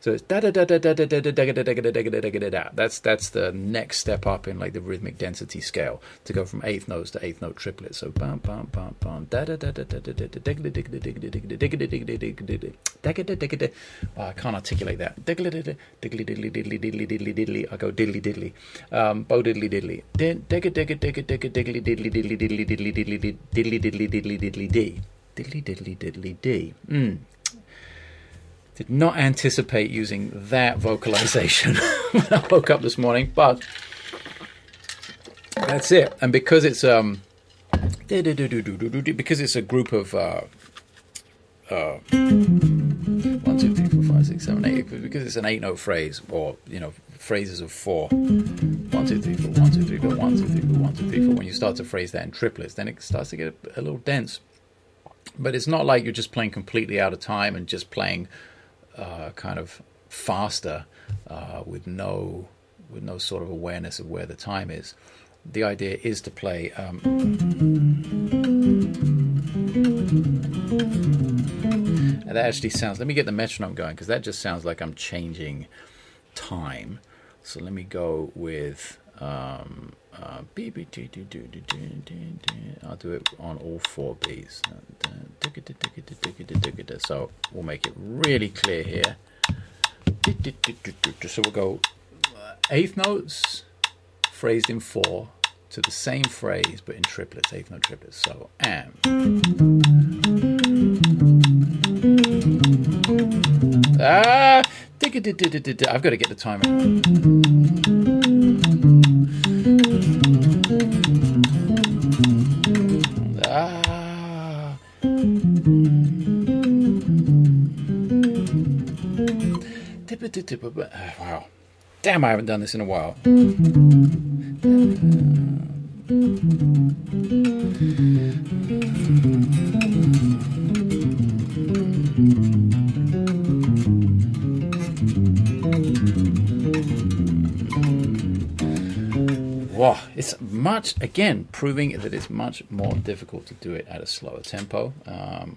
So it's da da da da da da da da da da da da da da da da. That's that's the next step up in like the rhythmic density scale to go from eighth notes to eighth note triplets. So bum bum bum bum da da da da da da da da da da da da da da da I can't articulate that. Diggly diddly diddly diddly diddly diddly diddly diddly. I go diddly diddly. Um, bo diddly diddly. Digga digga digga digga diggly diddly diddly diddly diddly diddly diddly diddly diddly diddly d. Diddly diddly diddly d. Did not anticipate using that vocalization [LAUGHS] when I woke up this morning, but that's it. And because it's um, because it's a group of uh, uh, one, two, three, four, five, six, seven, eight. Because it's an eight-note phrase, or you know, phrases of four. One, two, three, four. One, two, three, four. One, two, three, four. One, two, three, four. When you start to phrase that in triplets, then it starts to get a, a little dense. But it's not like you're just playing completely out of time and just playing uh, kind of faster uh, with no with no sort of awareness of where the time is. The idea is to play. Um, and that actually sounds. Let me get the metronome going because that just sounds like I'm changing time. So let me go with. Um, uh, I'll do it on all four beats. So we'll make it really clear here. So we'll go eighth notes phrased in four to the same phrase but in triplets, eighth note triplets. So am. Ah, I've got to get the timer. Wow. Damn, I haven't done this in a while. Wow, it's much again proving that it's much more difficult to do it at a slower tempo. Um,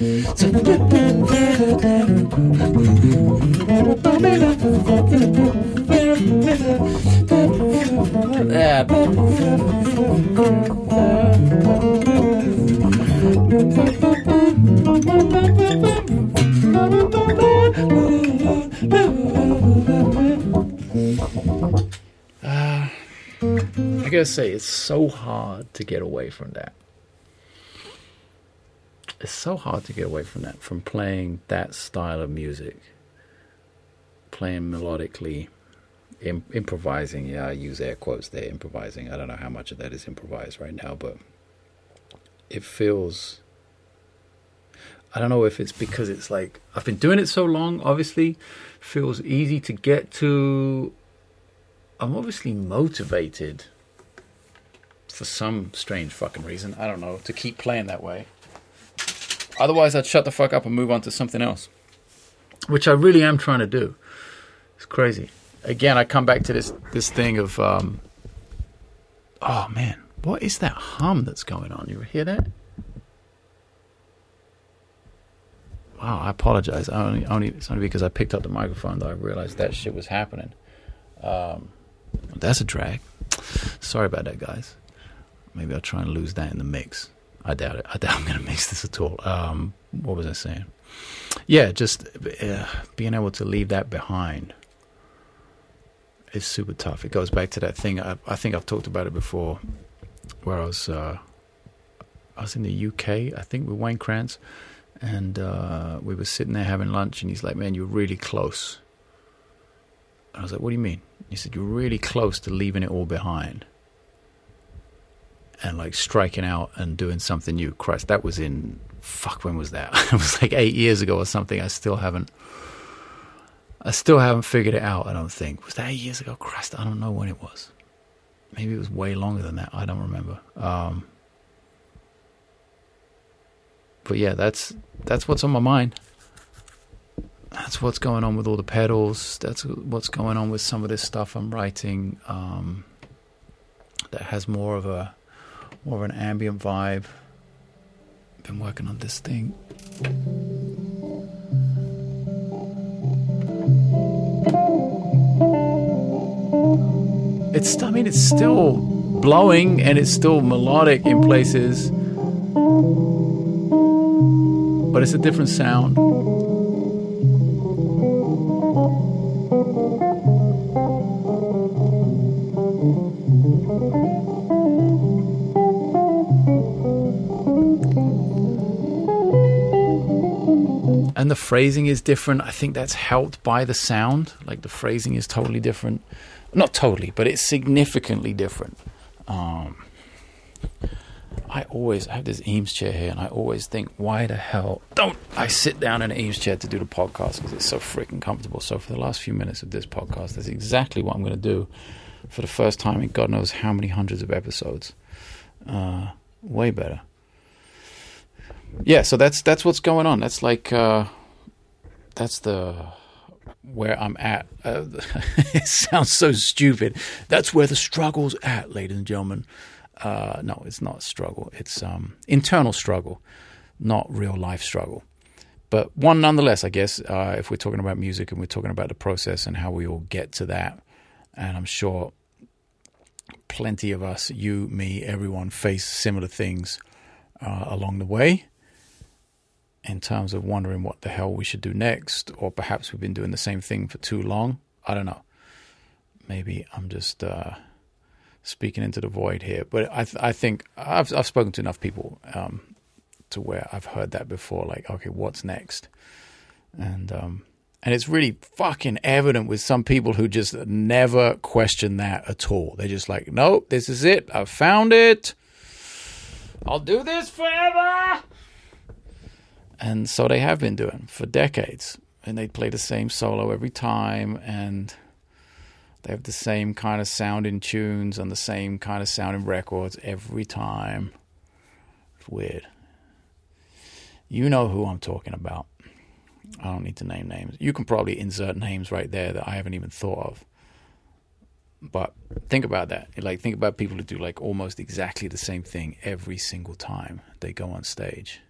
uh, I gotta say, it's so hard to get away from that. So hard to get away from that, from playing that style of music, playing melodically, Im- improvising. Yeah, I use air quotes there, improvising. I don't know how much of that is improvised right now, but it feels. I don't know if it's because it's like I've been doing it so long, obviously, feels easy to get to. I'm obviously motivated for some strange fucking reason. I don't know, to keep playing that way. Otherwise, I'd shut the fuck up and move on to something else, which I really am trying to do. It's crazy. Again, I come back to this this thing of, um, oh man, what is that hum that's going on? You hear that? Wow, I apologize. Only, only it's only because I picked up the microphone that I realized that shit was happening. Um, that's a drag. Sorry about that, guys. Maybe I'll try and lose that in the mix. I doubt it. I doubt I'm going to mix this at all. Um, what was I saying? Yeah, just uh, being able to leave that behind is super tough. It goes back to that thing. I, I think I've talked about it before, where I was uh, I was in the UK, I think, with Wayne Krantz, and uh, we were sitting there having lunch, and he's like, "Man, you're really close." I was like, "What do you mean?" He said, "You're really close to leaving it all behind." And like striking out and doing something new. Christ, that was in fuck. When was that? [LAUGHS] it was like eight years ago or something. I still haven't. I still haven't figured it out. I don't think was that eight years ago. Christ, I don't know when it was. Maybe it was way longer than that. I don't remember. Um, but yeah, that's that's what's on my mind. That's what's going on with all the pedals. That's what's going on with some of this stuff I'm writing. Um, that has more of a more of an ambient vibe. Been working on this thing. It's I mean it's still blowing and it's still melodic in places. But it's a different sound. And the phrasing is different. I think that's helped by the sound. Like the phrasing is totally different. Not totally, but it's significantly different. Um, I always I have this Eames chair here, and I always think, why the hell don't I sit down in an Eames chair to do the podcast because it's so freaking comfortable. So for the last few minutes of this podcast, that's exactly what I'm going to do. for the first time in God knows how many hundreds of episodes. Uh, way better. Yeah, so that's that's what's going on. That's like uh, that's the where I'm at. Uh, [LAUGHS] it sounds so stupid. That's where the struggle's at, ladies and gentlemen. Uh, no, it's not struggle. It's um, internal struggle, not real life struggle. But one nonetheless, I guess, uh, if we're talking about music and we're talking about the process and how we all get to that, and I'm sure plenty of us, you, me, everyone, face similar things uh, along the way in terms of wondering what the hell we should do next, or perhaps we've been doing the same thing for too long. I don't know. Maybe I'm just uh, speaking into the void here, but I, th- I think I've, I've spoken to enough people um, to where I've heard that before. Like, okay, what's next? And um, and it's really fucking evident with some people who just never question that at all. They're just like, nope, this is it. I've found it. I'll do this forever. And so they have been doing for decades. And they play the same solo every time. And they have the same kind of sounding tunes and the same kind of sounding records every time. It's weird. You know who I'm talking about. I don't need to name names. You can probably insert names right there that I haven't even thought of. But think about that. Like think about people who do like almost exactly the same thing every single time they go on stage.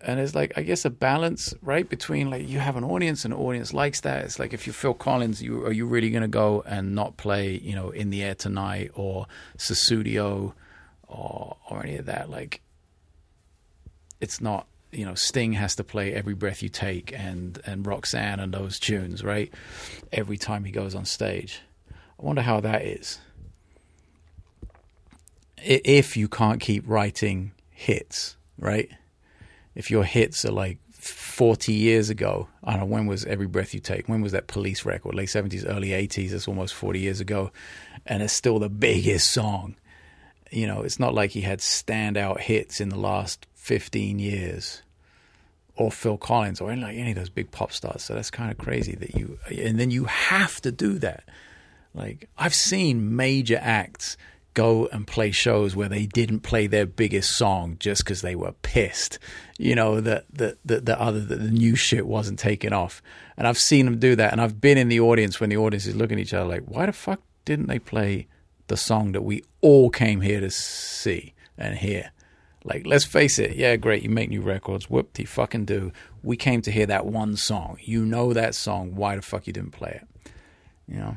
And it's like I guess a balance, right, between like you have an audience and the audience likes that. It's like if you're Phil Collins, you are you really gonna go and not play, you know, In the Air Tonight or Sussudio or or any of that? Like it's not you know Sting has to play Every Breath You Take and and Roxanne and those tunes right every time he goes on stage. I wonder how that is. If you can't keep writing hits, right? If your hits are like 40 years ago, I don't know when was Every Breath You Take. When was that Police record? Late 70s, early 80s. that's almost 40 years ago, and it's still the biggest song. You know, it's not like he had standout hits in the last 15 years or Phil Collins or any, like any of those big pop stars. So that's kind of crazy that you, and then you have to do that. Like I've seen major acts go and play shows where they didn't play their biggest song just because they were pissed, you know, that that that the other the new shit wasn't taking off. And I've seen them do that, and I've been in the audience when the audience is looking at each other like, why the fuck didn't they play the song that we all came here to see and hear? Like, let's face it, yeah, great, you make new records, whoop de fucking do. We came to hear that one song. You know that song. Why the fuck you didn't play it? You know?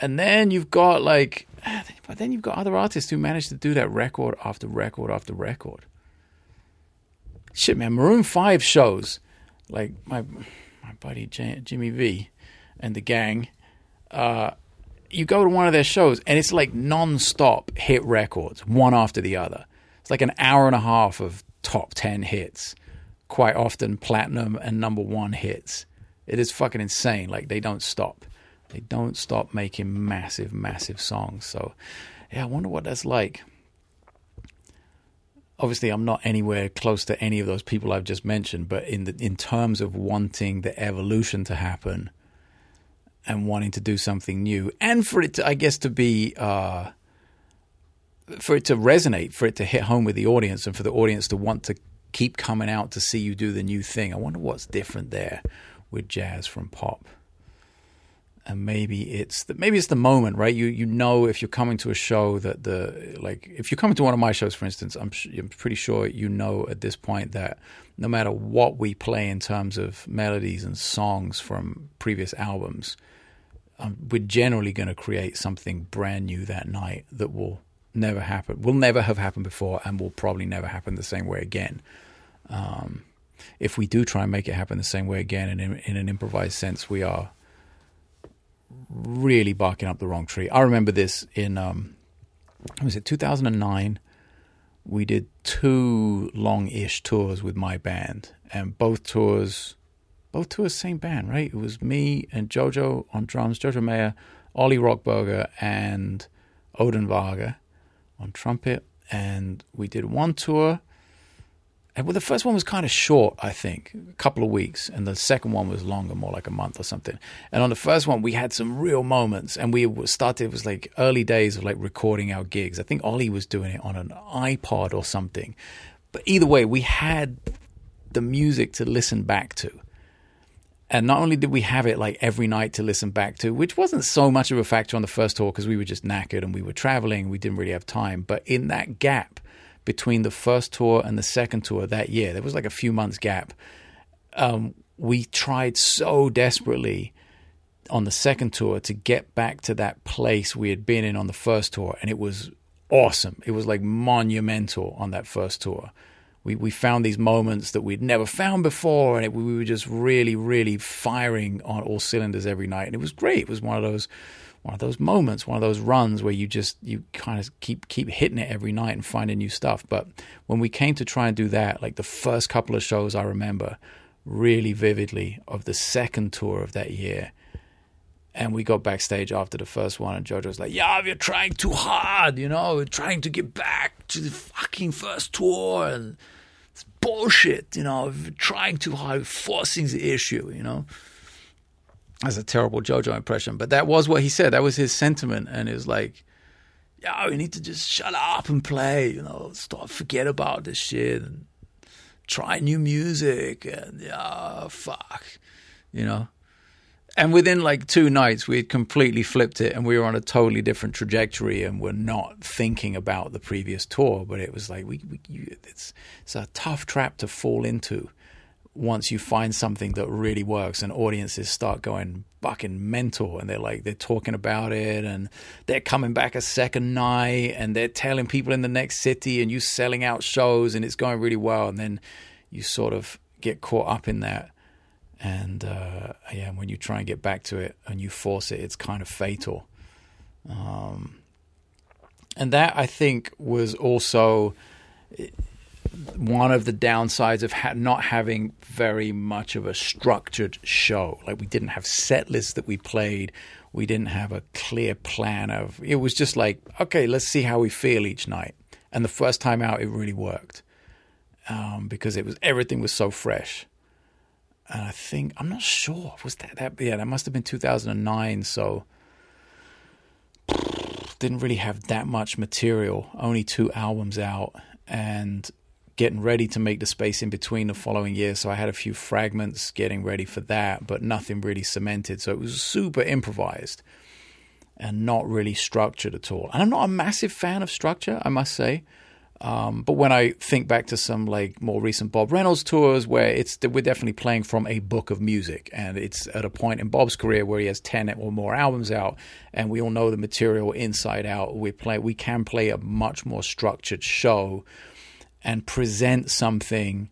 And then you've got like, [SIGHS] but then you've got other artists who manage to do that record after record after record. Shit, man, Maroon 5 shows, like my my buddy J- Jimmy V and the gang, uh, you go to one of their shows and it's like non-stop hit records, one after the other. It's like an hour and a half of top 10 hits, quite often platinum and number one hits. It is fucking insane. Like they don't stop. They don't stop making massive, massive songs. So, yeah, I wonder what that's like. Obviously, I'm not anywhere close to any of those people I've just mentioned, but in the in terms of wanting the evolution to happen, and wanting to do something new, and for it to, I guess, to be, uh, for it to resonate, for it to hit home with the audience, and for the audience to want to keep coming out to see you do the new thing. I wonder what's different there with jazz from pop. And maybe it's the, maybe it's the moment, right? You you know if you're coming to a show that the like if you're coming to one of my shows, for instance, I'm I'm pretty sure you know at this point that no matter what we play in terms of melodies and songs from previous albums, um, we're generally going to create something brand new that night that will never happen, will never have happened before, and will probably never happen the same way again. Um, if we do try and make it happen the same way again, and in, in an improvised sense, we are really barking up the wrong tree. I remember this in um, was it 2009? We did two long-ish tours with my band, and both tours both tours, same band, right? It was me and Jojo on drums, Jojo Mayer, Oli Rockberger, and Odin Varga on trumpet. And we did one tour, well, the first one was kind of short, I think, a couple of weeks, and the second one was longer, more like a month or something. And on the first one, we had some real moments, and we started. It was like early days of like recording our gigs. I think Oli was doing it on an iPod or something. But either way, we had the music to listen back to. And not only did we have it like every night to listen back to, which wasn't so much of a factor on the first tour because we were just knackered and we were traveling, we didn't really have time. But in that gap between the first tour and the second tour that year, there was like a few months gap. Um, we tried so desperately on the second tour to get back to that place we had been in on the first tour, and it was awesome. It was like monumental on that first tour we, we found these moments that we'd never found before, and it, we were just really, really firing on all cylinders every night, and it was great. It was one of those one of those moments, one of those runs where you just you kind of keep keep hitting it every night and finding new stuff. But when we came to try and do that, like the first couple of shows I remember really vividly of the second tour of that year. And we got backstage after the first one, and Jojo was like, "Yeah, we're trying too hard, you know. We're trying to get back to the fucking first tour, and it's bullshit, you know, We're trying too hard, forcing the issue, you know. That's a terrible JoJo impression, but that was what he said. That was his sentiment, and it was like, yeah, we need to just shut up and play, you know, stop, forget about this shit, and try new music, and yeah, fuck, you know and within like two nights, we had completely flipped it, and we were on a totally different trajectory, and we're not thinking about the previous tour. But it was like we, we you, it's it's a tough trap to fall into once you find something that really works, and audiences start going fucking mental, and they're like they're talking about it, and they're coming back a second night, and they're telling people in the next city, and you selling out shows, and it's going really well, and then you sort of get caught up in that and uh, yeah, when you try and get back to it and you force it, it's kind of fatal. Um, and that I think was also one of the downsides of ha- not having very much of a structured show. Like we didn't have set lists that we played. We didn't have a clear plan of. It was just like, okay, let's see how we feel each night. And the first time out, it really worked um, because it was everything was so fresh and I think I'm not sure was that that yeah that must have been 2009 so didn't really have that much material only two albums out and getting ready to make the space in between the following year. So I had a few fragments getting ready for that but nothing really cemented. So it was super improvised and not really structured at all. And I'm not a massive fan of structure I must say. Um, but when I think back to some like more recent Bob Reynolds tours, where it's we're definitely playing from a book of music, and it's at a point in Bob's career where he has ten or more albums out, and we all know the material inside out. We play, we can play a much more structured show, and present something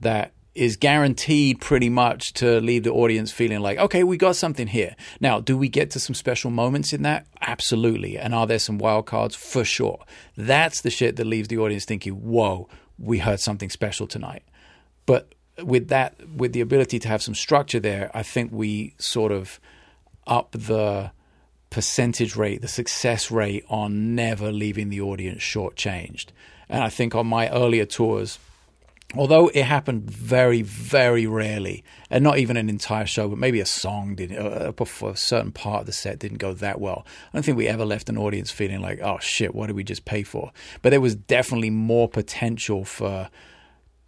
that is guaranteed pretty much to leave the audience feeling like, okay, we got something here. Now, do we get to some special moments in that? Absolutely. And are there some wild cards? For sure. That's the shit that leaves the audience thinking, whoa, we heard something special tonight. But with that, with the ability to have some structure there, I think we sort of up the percentage rate, the success rate on never leaving the audience shortchanged. And I think on my earlier tours, although it happened very, very rarely, and not even an entire show, but maybe a song did uh, a certain part of the set didn't go that well. I don't think we ever left an audience feeling like, oh shit, what did we just pay for? But there was definitely more potential for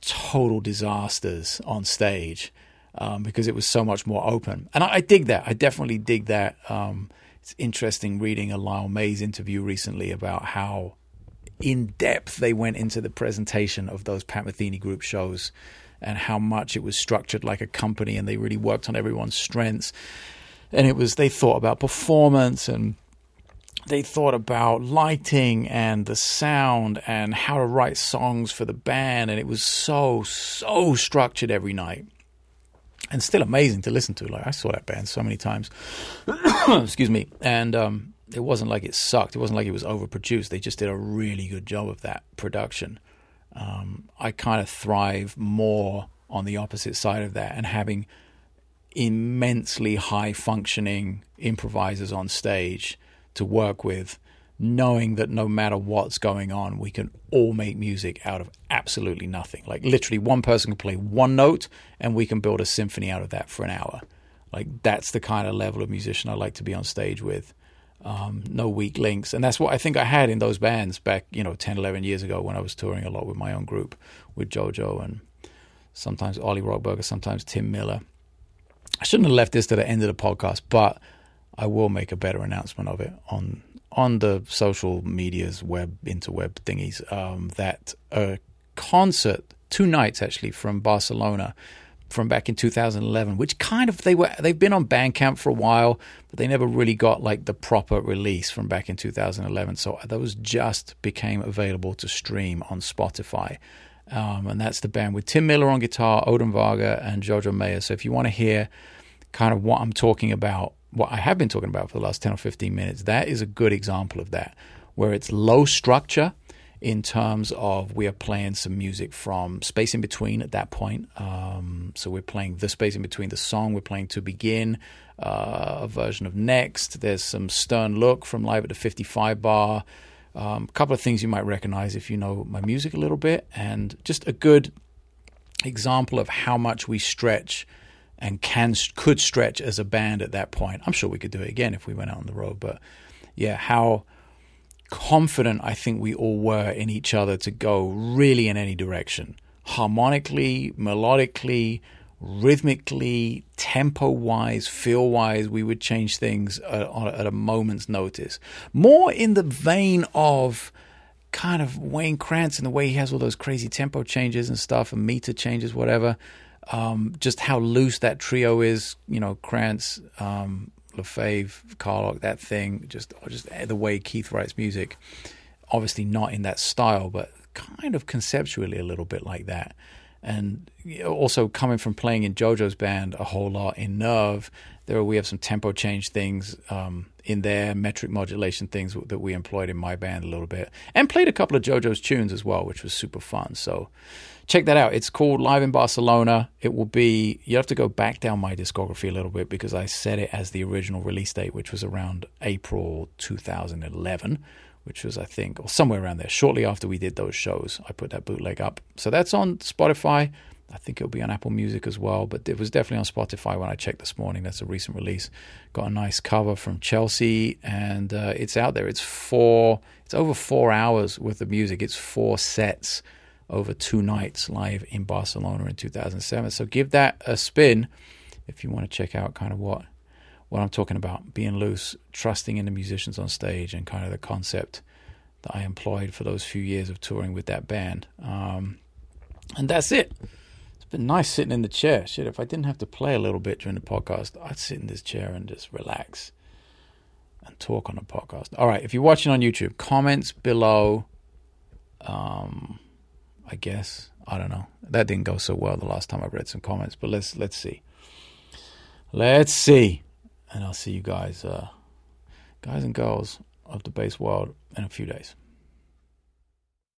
total disasters on stage um, because it was so much more open. And I, I dig that. I definitely dig that. Um, it's interesting reading a Lyle Mays interview recently about how in depth they went into the presentation of those Pat Metheny group shows and how much it was structured like a company and they really worked on everyone's strengths. And it was, they thought about performance and they thought about lighting and the sound and how to write songs for the band. And it was so, so structured every night. And still amazing to listen to. Like I saw that band so many times. [COUGHS] Excuse me. And um, it wasn't like it sucked. It wasn't like it was overproduced. They just did a really good job of that production. Um, I kind of thrive more on the opposite side of that and having immensely high functioning improvisers on stage to work with knowing that no matter what's going on, we can all make music out of absolutely nothing. Like literally, one person can play one note, and we can build a symphony out of that for an hour. Like that's the kind of level of musician I like to be on stage with. Um, no weak links, and that's what I think I had in those bands back, you know, 10, 11 years ago when I was touring a lot with my own group, with Jojo and sometimes Oli Rockberger, sometimes Tim Miller. I shouldn't have left this to the end of the podcast, but I will make a better announcement of it on on the social medias, web interweb thingies. Um, that a concert, two nights actually from Barcelona, from back in 2011, which kind of they were they've been on Bandcamp for a while, but they never really got like the proper release from back in 2011. So those just became available to stream on Spotify. Um, and that's the band with Tim Miller on guitar, Odin Varga, and Jojo Mayer. So if you want to hear kind of what I'm talking about, what I have been talking about for the last 10 or 15 minutes, that is a good example of that, where it's low structure in terms of we are playing some music from space in between at that point. Um, so we're playing the space in between the song, we're playing To Begin, uh, a version of Next. There's some Stern Look from Live at the 55 Bar. Um, a couple of things you might recognize if you know my music a little bit, and just a good example of how much we stretch and can could stretch as a band at that point. I'm sure we could do it again if we went out on the road, but yeah, how confident I think we all were in each other to go really in any direction, harmonically, melodically, rhythmically, tempo wise, feel wise, we would change things at, at, a moment's notice. More in the vein of kind of Wayne Krantz and the way he has all those crazy tempo changes and stuff and meter changes, whatever. Um, just how loose that trio is, you know, Krantz, um, Lefebvre, Carlock, that thing, just just the way Keith writes music. Obviously, not in that style, but kind of conceptually a little bit like that and also coming from playing in JoJo's band a whole lot in Nerve, there we have some tempo change things um, in there, metric modulation things that we employed in my band a little bit, and played a couple of JoJo's tunes as well, which was super fun. So check that out. It's called Live in Barcelona. It will be. You have to go back down my discography a little bit because I set it as the original release date, which was around April 2011 which was, I think, or somewhere around there. Shortly after we did those shows, I put that bootleg up. So that's on Spotify. I think it'll be on Apple Music as well, but it was definitely on Spotify when I checked this morning. That's a recent release. Got a nice cover from Chelsea, and uh, it's out there. It's four. It's over four hours worth of music. It's four sets over two nights live in Barcelona in 2007. So give that a spin if you want to check out kind of what what I'm talking about being loose, trusting in the musicians on stage, and kind of the concept that I employed for those few years of touring with that band. Um, and that's it. It's been nice sitting in the chair. Shit, if I didn't have to play a little bit during the podcast, I'd sit in this chair and just relax and talk on the podcast. All right, if you're watching on YouTube, comments below. Um, I guess I don't know. That didn't go so well the last time I read some comments, but let's let's see. Let's see and I'll see you guys, uh, guys and girls of the bass world, in a few days.